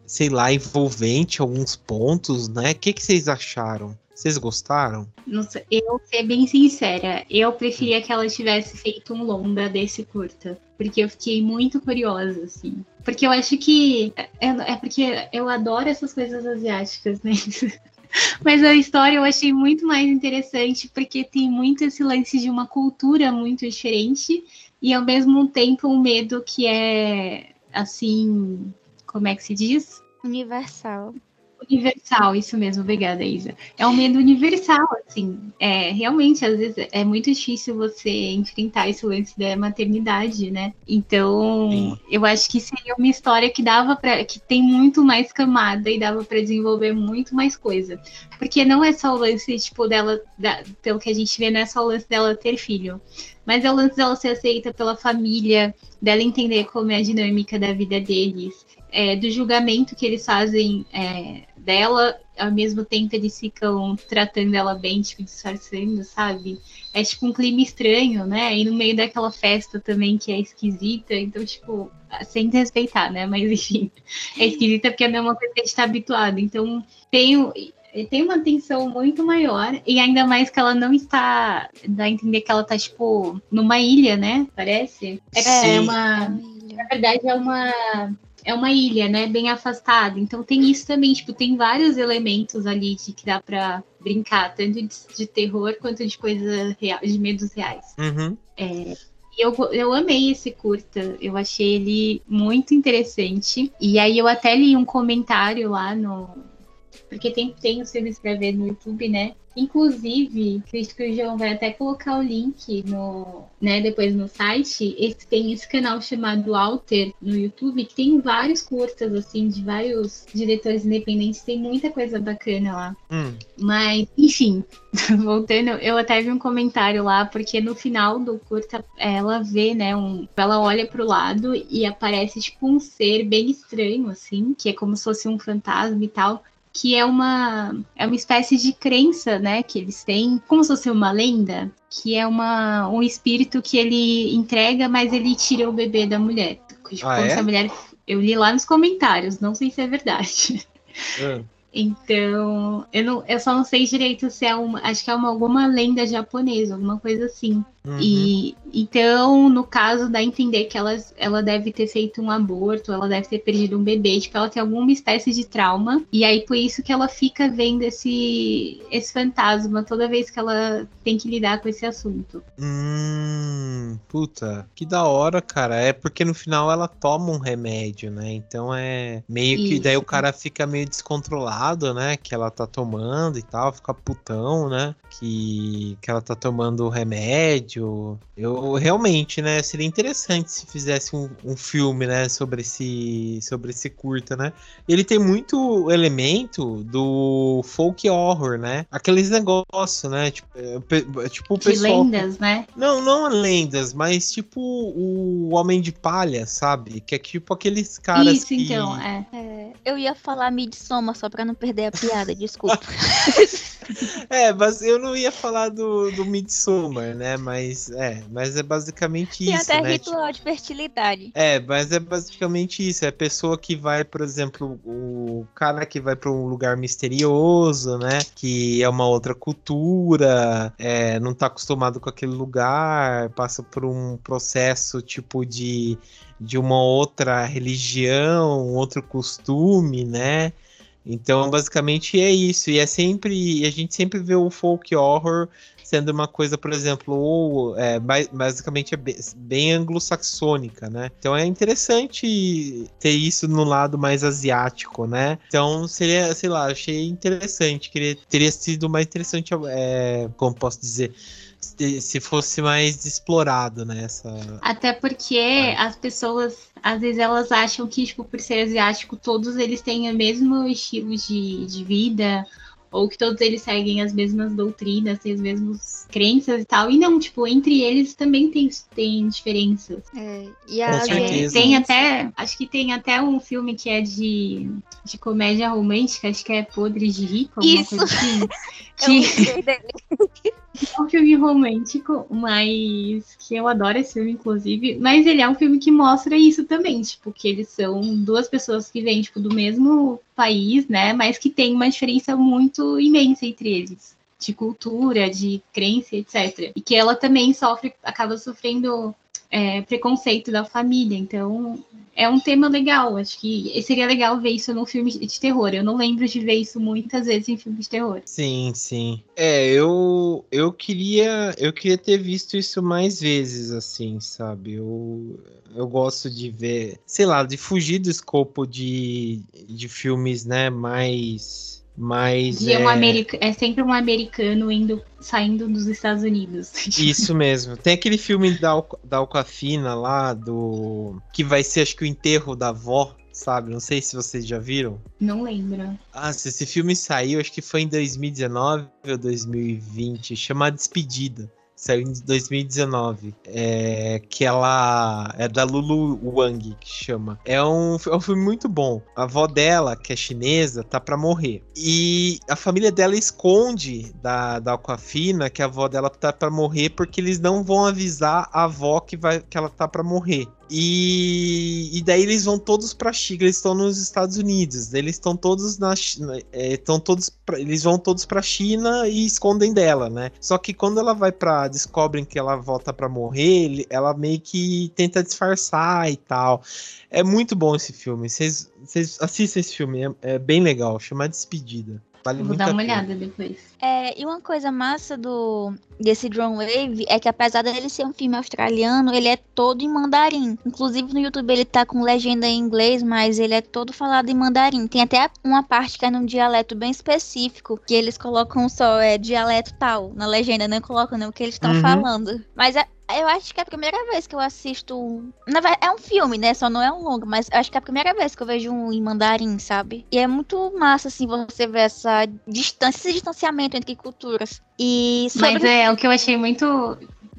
sei lá, envolvente alguns pontos, né? O que, que vocês acharam? Vocês gostaram? Nossa, eu ser bem sincera, eu preferia que ela tivesse feito um longa desse curta. Porque eu fiquei muito curiosa, assim. Porque eu acho que. É, é porque eu adoro essas coisas asiáticas, né? *laughs* Mas a história eu achei muito mais interessante porque tem muito esse lance de uma cultura muito diferente e ao mesmo tempo um medo que é assim, como é que se diz? Universal universal, isso mesmo, obrigada, Isa. É um medo universal, assim. É, realmente, às vezes é muito difícil você enfrentar esse lance da maternidade, né? Então, Sim. eu acho que seria uma história que dava para que tem muito mais camada e dava para desenvolver muito mais coisa. Porque não é só o lance, tipo, dela, da, pelo que a gente vê, não é só o lance dela ter filho. Mas é o lance dela ser aceita pela família, dela entender como é a dinâmica da vida deles, é, do julgamento que eles fazem é, dela, ao mesmo tempo eles ficam tratando ela bem, tipo, disfarçando, sabe? É tipo um clima estranho, né? E no meio daquela festa também que é esquisita, então, tipo, sem respeitar, né? Mas enfim, é esquisita porque não é uma coisa que a gente tá habituado. Então, tem, tem uma tensão muito maior, e ainda mais que ela não está. dá a entender que ela tá, tipo, numa ilha, né? Parece. É, é uma. Na verdade, é uma é uma ilha, né, bem afastada. Então tem isso também, tipo, tem vários elementos ali de que dá para brincar, tanto de, de, terror quanto de coisas reais, de medos reais. Uhum. É, eu, eu amei esse curta, eu achei ele muito interessante. E aí eu até li um comentário lá no. Porque tem, tem os filmes pra ver no YouTube, né? Inclusive, acredito que o João vai até colocar o link no, né, depois no site. Esse, tem esse canal chamado Alter no YouTube, que tem vários curtas, assim, de vários diretores independentes. Tem muita coisa bacana lá. Hum. Mas, enfim, *laughs* voltando, eu até vi um comentário lá, porque no final do curta ela vê, né, um. Ela olha pro lado e aparece, tipo, um ser bem estranho, assim, que é como se fosse um fantasma e tal que é uma, é uma espécie de crença, né, que eles têm, como se fosse uma lenda, que é uma, um espírito que ele entrega, mas ele tira o bebê da mulher. Tipo, ah, é? mulher. Eu li lá nos comentários, não sei se é verdade. É. Então, eu, não, eu só não sei direito se é uma. Acho que é uma, alguma lenda japonesa, alguma coisa assim. Uhum. E então, no caso, dá a entender que ela, ela deve ter feito um aborto, ela deve ter perdido um bebê, tipo, ela tem alguma espécie de trauma. E aí, por isso que ela fica vendo esse, esse fantasma toda vez que ela tem que lidar com esse assunto. Hum, puta, que da hora, cara. É porque no final ela toma um remédio, né? Então é meio que. Isso. Daí o cara fica meio descontrolado, né? Que ela tá tomando e tal, fica putão, né? Que, que ela tá tomando o remédio eu realmente, né, seria interessante se fizesse um, um, filme, né, sobre esse sobre esse curta, né? Ele tem muito elemento do folk horror, né? Aqueles negócios, né? Tipo, é, tipo o pessoal. De lendas, né? Não, não lendas, mas tipo o Homem de Palha, sabe? Que é tipo aqueles caras Isso, que... então, é. é Eu ia falar Midsommar só pra não perder a piada, desculpa. *laughs* é, mas eu não ia falar do, do Midsommar, né? Mas é, mas é basicamente Tem isso, até né? ritual de fertilidade. É, mas é basicamente isso. É a pessoa que vai, por exemplo, o cara que vai para um lugar misterioso, né? Que é uma outra cultura, é, não tá acostumado com aquele lugar, passa por um processo tipo de, de uma outra religião, outro costume, né? Então, basicamente é isso. E é sempre. A gente sempre vê o folk horror sendo uma coisa, por exemplo, ou é, basicamente é bem, anglo-saxônica, né? Então é interessante ter isso no lado mais asiático, né? Então seria, sei lá, achei interessante. Queria, teria sido mais interessante, é, como posso dizer, se fosse mais explorado, né? Essa... Até porque as pessoas, às vezes, elas acham que, tipo, por ser asiático, todos eles têm o mesmo estilo de, de vida, ou que todos eles seguem as mesmas doutrinas, têm as mesmas crenças e tal. E não, tipo, entre eles também tem, tem diferenças. É, e a, Com certeza. Tem até, acho que tem até um filme que é de, de comédia romântica, acho que é Podre de Rico, alguma Isso. coisa assim. *laughs* Que *laughs* é um filme romântico, mas que eu adoro esse filme, inclusive. Mas ele é um filme que mostra isso também, tipo, que eles são duas pessoas que vêm, tipo, do mesmo país, né? Mas que tem uma diferença muito imensa entre eles. De cultura, de crença, etc. E que ela também sofre, acaba sofrendo é, preconceito da família. Então, é um tema legal. Acho que seria legal ver isso num filme de terror. Eu não lembro de ver isso muitas vezes em filmes de terror. Sim, sim. É, eu eu queria eu queria ter visto isso mais vezes assim, sabe? Eu eu gosto de ver, sei lá, de fugir do escopo de, de filmes, né, mais mais De um é, america... É sempre um americano indo, saindo dos Estados Unidos. *laughs* Isso mesmo. Tem aquele filme da, Al- da Alcafina lá, do. Que vai ser, acho que o enterro da avó, sabe? Não sei se vocês já viram. Não lembro. Ah, se esse filme saiu, acho que foi em 2019 ou 2020, chama Despedida. Saiu em 2019. É, que ela é da Lulu Wang, que chama. É um, é um filme muito bom. A avó dela, que é chinesa, tá pra morrer. E a família dela esconde da, da Aquafina que a avó dela tá pra morrer porque eles não vão avisar a avó que, vai, que ela tá pra morrer. E, e daí eles vão todos pra China, eles estão nos Estados Unidos, eles estão todos na é, estão todos pra- eles vão todos pra China e escondem dela, né? Só que quando ela vai pra. descobrem que ela volta pra morrer, ela meio que tenta disfarçar e tal. É muito bom esse filme. Vocês assistam esse filme, é, é bem legal, chama Despedida. Vale Vou muito dar a uma pena. olhada depois. É, e uma coisa massa do desse Drone Wave é que apesar dele ser um filme australiano, ele é todo em mandarim. Inclusive no YouTube ele tá com legenda em inglês, mas ele é todo falado em mandarim. Tem até uma parte que é num dialeto bem específico, que eles colocam só é dialeto tal na legenda, não colocam nem o que eles estão Uhum. falando. Mas é, eu acho que é a primeira vez que eu assisto. Na verdade, é um filme, né? Só não é um longo, mas eu acho que é a primeira vez que eu vejo um em mandarim, sabe? E é muito massa, assim, você ver essa distância, esse distanciamento entre culturas. E sobre. Mas é o que eu achei muito.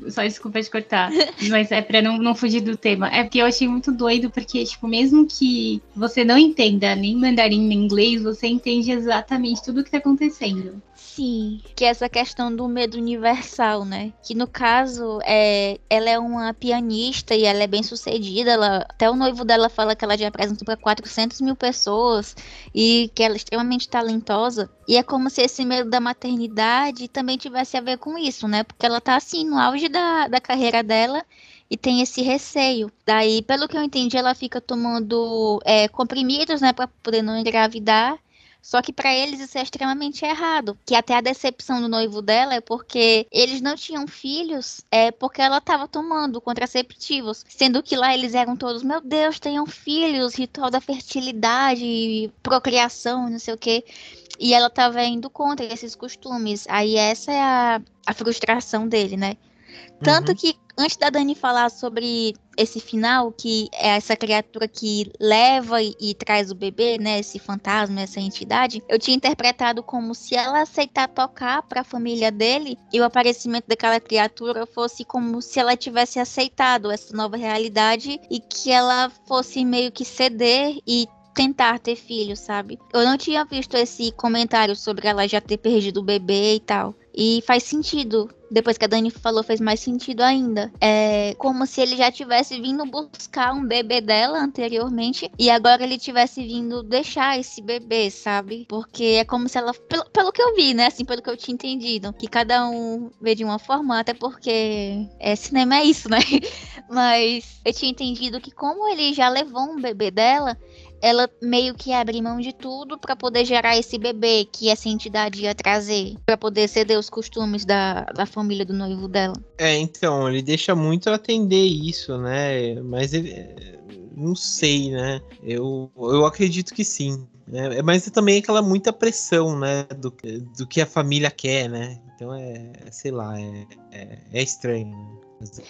Só desculpa te cortar. *laughs* mas é pra não, não fugir do tema. É porque eu achei muito doido, porque, tipo, mesmo que você não entenda nem mandarim nem inglês, você entende exatamente tudo o que tá acontecendo. Sim, que é essa questão do medo universal, né? Que no caso, é, ela é uma pianista e ela é bem sucedida. Ela, até o noivo dela fala que ela já apresentou para 400 mil pessoas e que ela é extremamente talentosa. E é como se esse medo da maternidade também tivesse a ver com isso, né? Porque ela tá assim no auge da, da carreira dela e tem esse receio. Daí, pelo que eu entendi, ela fica tomando é, comprimidos, né, para poder não engravidar. Só que pra eles isso é extremamente errado. Que até a decepção do noivo dela é porque eles não tinham filhos, é porque ela estava tomando contraceptivos. Sendo que lá eles eram todos, meu Deus, tenham filhos, ritual da fertilidade, procriação, não sei o quê. E ela estava indo contra esses costumes. Aí essa é a, a frustração dele, né? Tanto Uhum. que antes da Dani falar sobre esse final, que é essa criatura que leva e, e traz o bebê, né? Esse fantasma, essa entidade, eu tinha interpretado como se ela aceitar tocar para a família dele e o aparecimento daquela criatura fosse como se ela tivesse aceitado essa nova realidade e que ela fosse meio que ceder e tentar ter filho, sabe? Eu não tinha visto esse comentário sobre ela já ter perdido o bebê e tal. E faz sentido. Depois que a Dani falou, fez mais sentido ainda. É como se ele já tivesse vindo buscar um bebê dela anteriormente e agora ele tivesse vindo deixar esse bebê, sabe? Porque é como se ela. Pelo, pelo que eu vi, né? Assim, pelo que eu tinha entendido. Que cada um vê de uma forma, até porque é, cinema é isso, né? *laughs* Mas eu tinha entendido que, como ele já levou um bebê dela, ela meio que abre mão de tudo para poder gerar esse bebê que essa entidade ia trazer, para poder ceder os costumes da, da família do noivo dela. É, então, ele deixa muito atender isso, né? Mas ele. Não sei, né? Eu, eu acredito que sim. Né? Mas é também aquela muita pressão, né? Do, do que a família quer, né? Então é, sei lá, é, é, é estranho.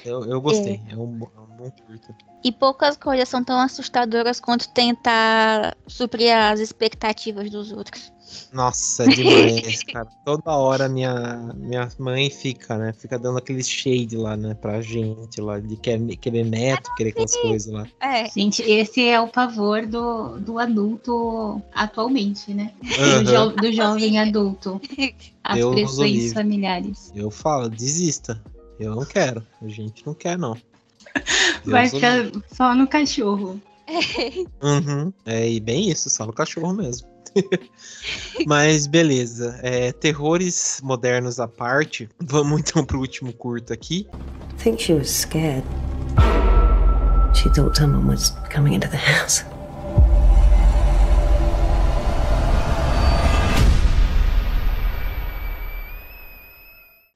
Eu, eu gostei, é, é um, é um bom curto. E poucas coisas são tão assustadoras quanto tentar suprir as expectativas dos outros. Nossa, demais, *laughs* cara. Toda hora minha, minha mãe fica, né? Fica dando aquele shade lá, né? Pra gente lá, de querer, querer neto, querer aquelas coisas lá. É. Gente, esse é o pavor do, do adulto atualmente, né? Uhum. Do, jo do, jovem adulto. As Deus pressões familiares. Eu falo, desista. Eu não quero. A gente não quer, não. *laughs* Vai ficar só no cachorro. Uhum. É, e bem isso, só no cachorro mesmo. *laughs* Mas beleza. É, terrores modernos à parte, *laughs* vamos então pro último curto aqui. I think she was scared. She thought someone was coming into the house.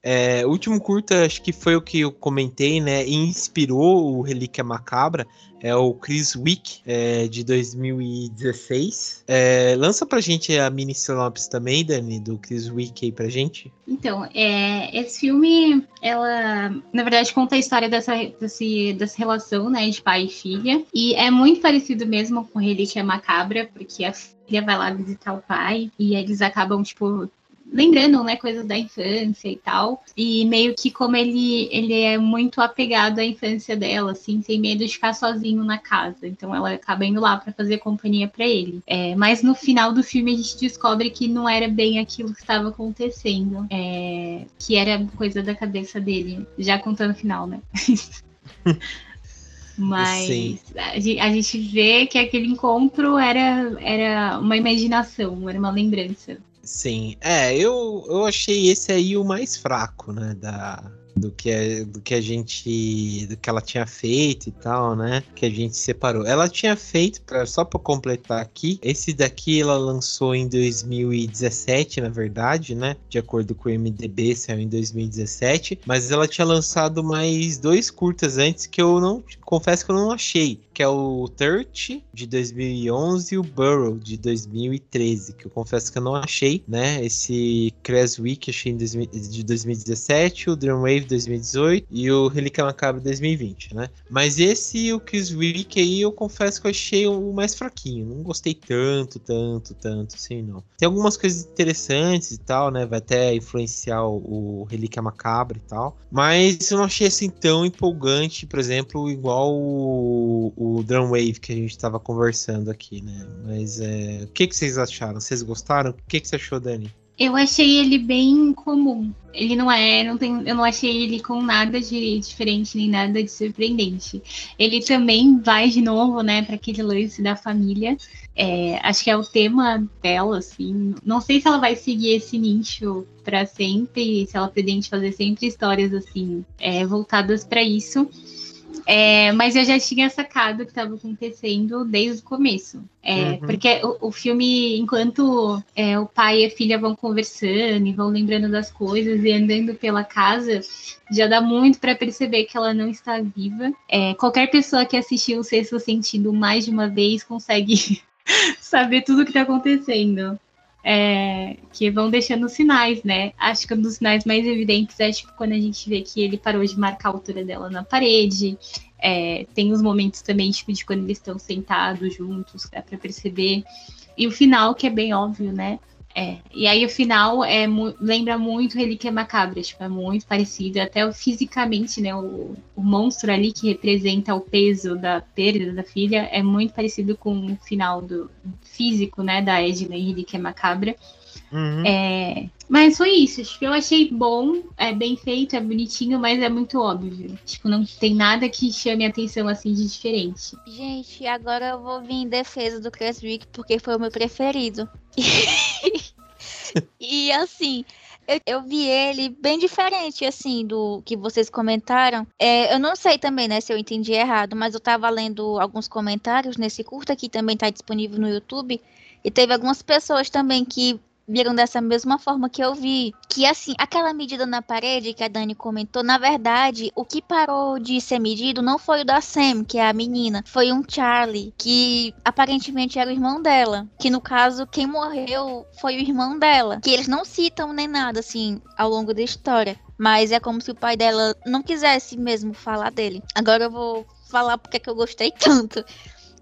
É, o último curta, acho que foi o que eu comentei, né? E inspirou o Relíquia Macabra. É o Chris Wick, é, de 2016. É, lança pra gente a mini sinopse também, Dani, do Chris Wick aí pra gente. Então, é, esse filme, ela, na verdade, conta a história dessa, desse, dessa relação, né, de pai e filha. E é muito parecido mesmo com Relíquia Macabra, porque a filha vai lá visitar o pai e eles acabam, tipo, lembrando, né, coisas da infância e tal. E meio que como ele, ele é muito apegado à infância dela, assim, sem medo de ficar sozinho na casa. Então ela acaba indo lá para fazer companhia para ele. É, mas no final do filme a gente descobre que não era bem aquilo que estava acontecendo. É, que era coisa da cabeça dele. Já contando o final, né? *laughs* Mas a gente vê que aquele encontro era, era uma imaginação, era uma lembrança. Sim, é, eu, eu achei esse aí o mais fraco, né, da, do que, a, do que a gente. do que ela tinha feito e tal, né? Que a gente separou. Ela tinha feito, pra, só para completar aqui, esse daqui ela lançou em 2017, na verdade, né? De acordo com o MDB, saiu em 2017. Mas ela tinha lançado mais dois curtas antes que eu não. Confesso que eu não achei. Que é o Thirty, de 2011, e o Burrow, de 2013. Que eu confesso que eu não achei, né? Esse Creswick achei de 2017, o Dreamwave 2018 e o Relíquia Macabra 2020, né? Mas esse o Chris Wick aí eu confesso que eu achei o mais fraquinho. Não gostei tanto, tanto, tanto, assim, não. Tem algumas coisas interessantes e tal, né? Vai até influenciar o, o Relíquia Macabra e tal. Mas eu não achei assim tão empolgante, por exemplo, igual o, o Drum Wave que a gente tava conversando aqui, né? Mas é, o que, que vocês acharam? Vocês gostaram? O que, que você achou, Dani? Eu achei ele bem comum. Ele não é, não tem, eu não achei ele com nada de diferente nem nada de surpreendente. Ele também vai de novo, né, para aquele lance da família. É, acho que é o tema dela, assim. Não sei se ela vai seguir esse nicho para sempre, se ela pretende fazer sempre histórias assim é, voltadas para isso. É, mas eu já tinha sacado o que estava acontecendo desde o começo. É, uhum. Porque o, o, filme, enquanto é, o pai e a filha vão conversando e vão lembrando das coisas e andando pela casa, já dá muito para perceber que ela não está viva. É, qualquer pessoa que assistiu o Sexto Sentido mais de uma vez consegue *laughs* saber tudo o que está acontecendo é, que vão deixando sinais, né? Acho que um dos sinais mais evidentes é tipo, quando a gente vê que ele parou de marcar a altura dela na parede. É, tem os momentos também tipo, de quando eles estão sentados juntos, dá para perceber. E o final, que é bem óbvio, né? É, e aí o final é lembra muito Relíquia Macabra, tipo, é muito parecido, até fisicamente, né, o, o monstro ali que representa o peso da perda da filha é muito parecido com o final do físico, né, da Edna em Relíquia Macabra. Uhum. É, mas foi isso. Tipo, eu achei bom, é bem feito, é bonitinho, mas é muito óbvio. Tipo, não tem nada que chame a atenção assim de diferente. Gente, agora eu vou vir em defesa do Creswick porque foi o meu preferido. *laughs* e assim, eu, eu, vi ele bem diferente, assim, do que vocês comentaram. É, eu não sei também, né, se eu entendi errado, mas eu tava lendo alguns comentários nesse curta que também tá disponível no YouTube. E teve algumas pessoas também que viram dessa mesma forma que eu vi. Que assim, aquela medida na parede que a Dani comentou, na verdade, o que parou de ser medido não foi o da Sam, que é a menina, foi um Charlie, que aparentemente era o irmão dela. Que no caso, quem morreu foi o irmão dela. Que eles não citam nem nada, assim, ao longo da história. Mas é como se o pai dela não quisesse mesmo falar dele. Agora eu vou falar porque é que eu gostei *laughs* tanto.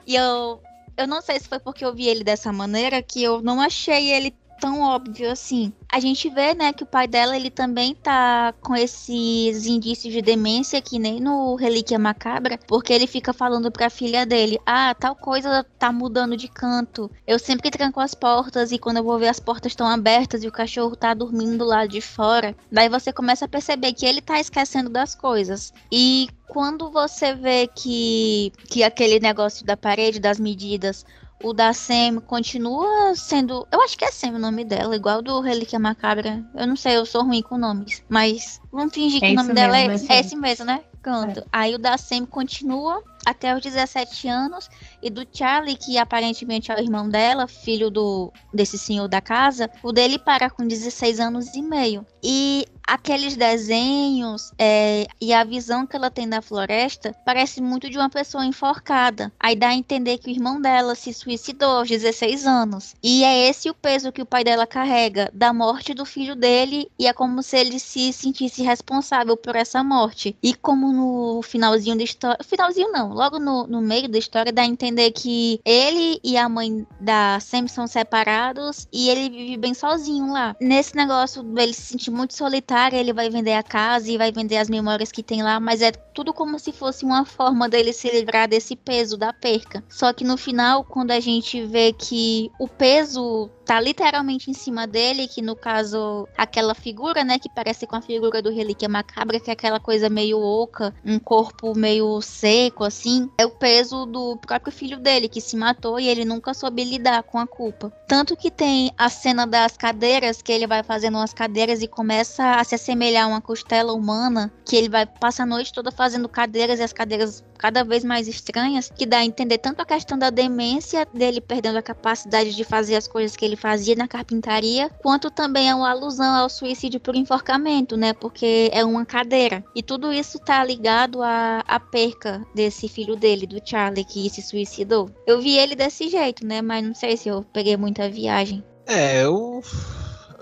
E eu eu não sei se foi porque eu vi ele dessa maneira que eu não achei ele tão óbvio assim. A gente vê, né, que o pai dela, ele também tá com esses indícios de demência que nem no Relíquia Macabra, porque ele fica falando pra filha dele: "Ah, tal coisa tá mudando de canto. Eu sempre tranco as portas e quando eu vou ver as portas estão abertas e o cachorro tá dormindo lá de fora". Daí você começa a perceber que ele tá esquecendo das coisas. E quando você vê que que aquele negócio da parede, das medidas, o da Sam continua sendo. Eu acho que é Sam o nome dela, igual do Relíquia Macabra. Eu não sei, eu sou ruim com nomes. Mas vamos fingir é que o nome dela mesmo, é, é esse mesmo, né? Pronto. É. Aí o da Sam continua até os 17 anos. E do Charlie, que aparentemente é o irmão dela, filho do desse senhor da casa, o dele para com 16 anos e meio. E aqueles desenhos é, e a visão que ela tem da floresta parece muito de uma pessoa enforcada. Aí dá a entender que o irmão dela se suicidou aos 16 anos. E é esse o peso que o pai dela carrega da morte do filho dele e é como se ele se sentisse responsável por essa morte. E como no finalzinho da história, finalzinho não, logo no, no meio da história dá a entender que ele e a mãe da Sam são separados e ele vive bem sozinho lá. Nesse negócio dele se sentir muito solitário ele vai vender a casa e vai vender as memórias que tem lá, mas é tudo como se fosse uma forma dele se livrar desse peso da perca. Só que no final, quando a gente vê que o peso tá literalmente em cima dele, que no caso, aquela figura, né, que parece com a figura do Relíquia Macabra, que é aquela coisa meio oca, um corpo meio seco, assim, é o peso do próprio filho dele, que se matou e ele nunca soube lidar com a culpa. Tanto que tem a cena das cadeiras, que ele vai fazendo umas cadeiras e começa a se assemelhar a uma costela humana, que ele vai passar a noite toda fazendo cadeiras e as cadeiras cada vez mais estranhas, que dá a entender tanto a questão da demência dele perdendo a capacidade de fazer as coisas que ele fazia na carpintaria, quanto também é uma alusão ao suicídio por enforcamento, né? Porque é uma cadeira. E tudo isso tá ligado à, à perca desse filho dele, do Charlie, que se suicidou. Eu vi ele desse jeito, né? Mas não sei se eu peguei muita viagem. É, eu.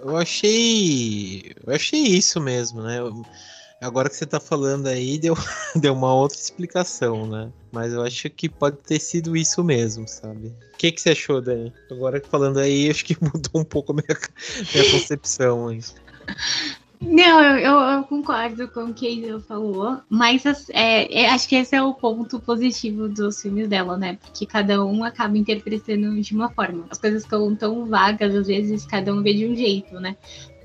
Eu achei. Eu achei isso mesmo, né? Eu Agora que você tá falando aí, deu, *laughs* deu uma outra explicação, né? Mas eu acho que pode ter sido isso mesmo, sabe? O que, que você achou, Dani? Agora falando aí, acho que *laughs* mudou um pouco a minha, minha *laughs* concepção. Hein? Não, eu, eu, concordo com o que ele falou, mas é, é, acho que esse é o ponto positivo dos filmes dela, né? Porque cada um acaba interpretando de uma forma. As coisas estão tão vagas, às vezes cada um vê de um jeito, né?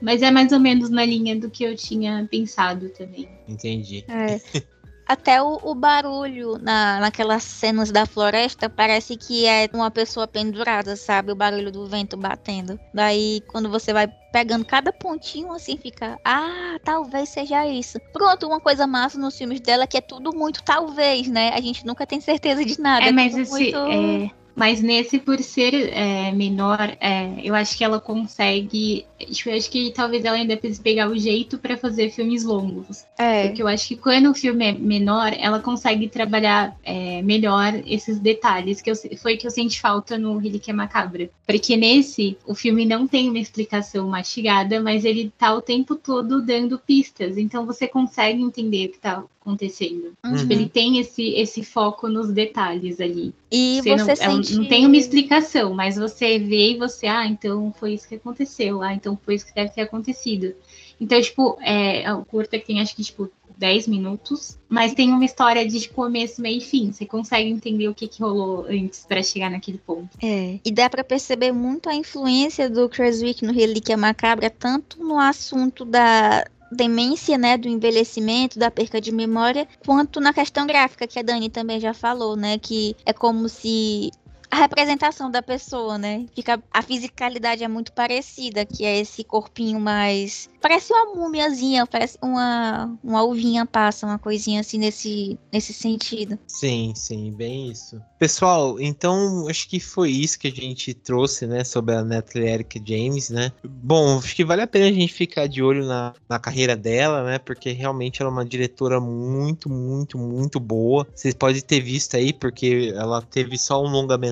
Mas é mais ou menos na linha do que eu tinha pensado também. Entendi. É. *laughs* Até o, o, barulho na, naquelas cenas da floresta parece que é uma pessoa pendurada, sabe? O barulho do vento batendo. Daí, quando você vai pegando cada pontinho assim, fica, ah, talvez seja isso. Pronto, uma coisa massa nos filmes dela é que é tudo muito talvez, né? A gente nunca tem certeza de nada. É, mas esse. Muito... É mas nesse, por ser é, menor, é, eu acho que ela consegue. Tipo, eu acho que talvez ela ainda precise pegar o jeito para fazer filmes longos. É. Porque eu acho que quando o filme é menor, ela consegue trabalhar é, melhor esses detalhes, que eu, foi que eu senti falta no Relíquia Macabra. Porque nesse, o filme não tem uma explicação mastigada, mas ele tá o tempo todo dando pistas. Então você consegue entender o que tá acontecendo. Uhum. Tipo, ele tem esse, esse foco nos detalhes ali. E Você você, não, é sente. não tem uma explicação, mas você vê e você, ah, então foi isso que aconteceu, ah, então foi isso que deve ter acontecido. Então, tipo, é, o curta que tem acho que, tipo, 10 minutos, mas tem uma história de tipo, começo, meio e fim. Você consegue entender o que, que rolou antes pra chegar naquele ponto. É. E dá pra perceber muito a influência do Creswick no Relíquia Macabra, tanto no assunto da demência, né, do envelhecimento, da perca de memória, quanto na questão gráfica, que a Dani também já falou, né, que é como se a representação da pessoa, né? Fica a fisicalidade é muito parecida, que é esse corpinho mais parece uma múmiazinha, parece uma uma uvinha passa, uma coisinha assim nesse nesse sentido. Sim, sim, bem isso. Pessoal, então acho que foi isso que a gente trouxe, né, sobre a Natalie Eric James, né? Bom, acho que vale a pena a gente ficar de olho na, na carreira dela, né? Porque realmente ela é uma diretora muito, muito, muito boa. Vocês podem ter visto aí, porque ela teve só um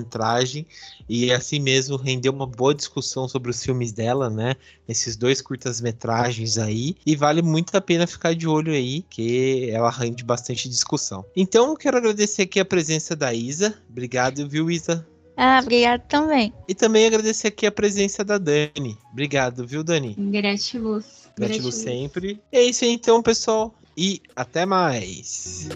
longa-metragem e assim mesmo rendeu uma boa discussão sobre os filmes dela, né? Esses dois curtas-metragens aí. E vale muito a pena ficar de olho aí, que ela rende bastante discussão. Então, quero agradecer aqui a presença da Isa. Obrigado, viu, Isa? Ah, obrigado também. E também agradecer aqui a presença da Dani. Obrigado, viu, Dani? Gratiluz. Gratiluz sempre. É isso aí, então, pessoal. E até mais.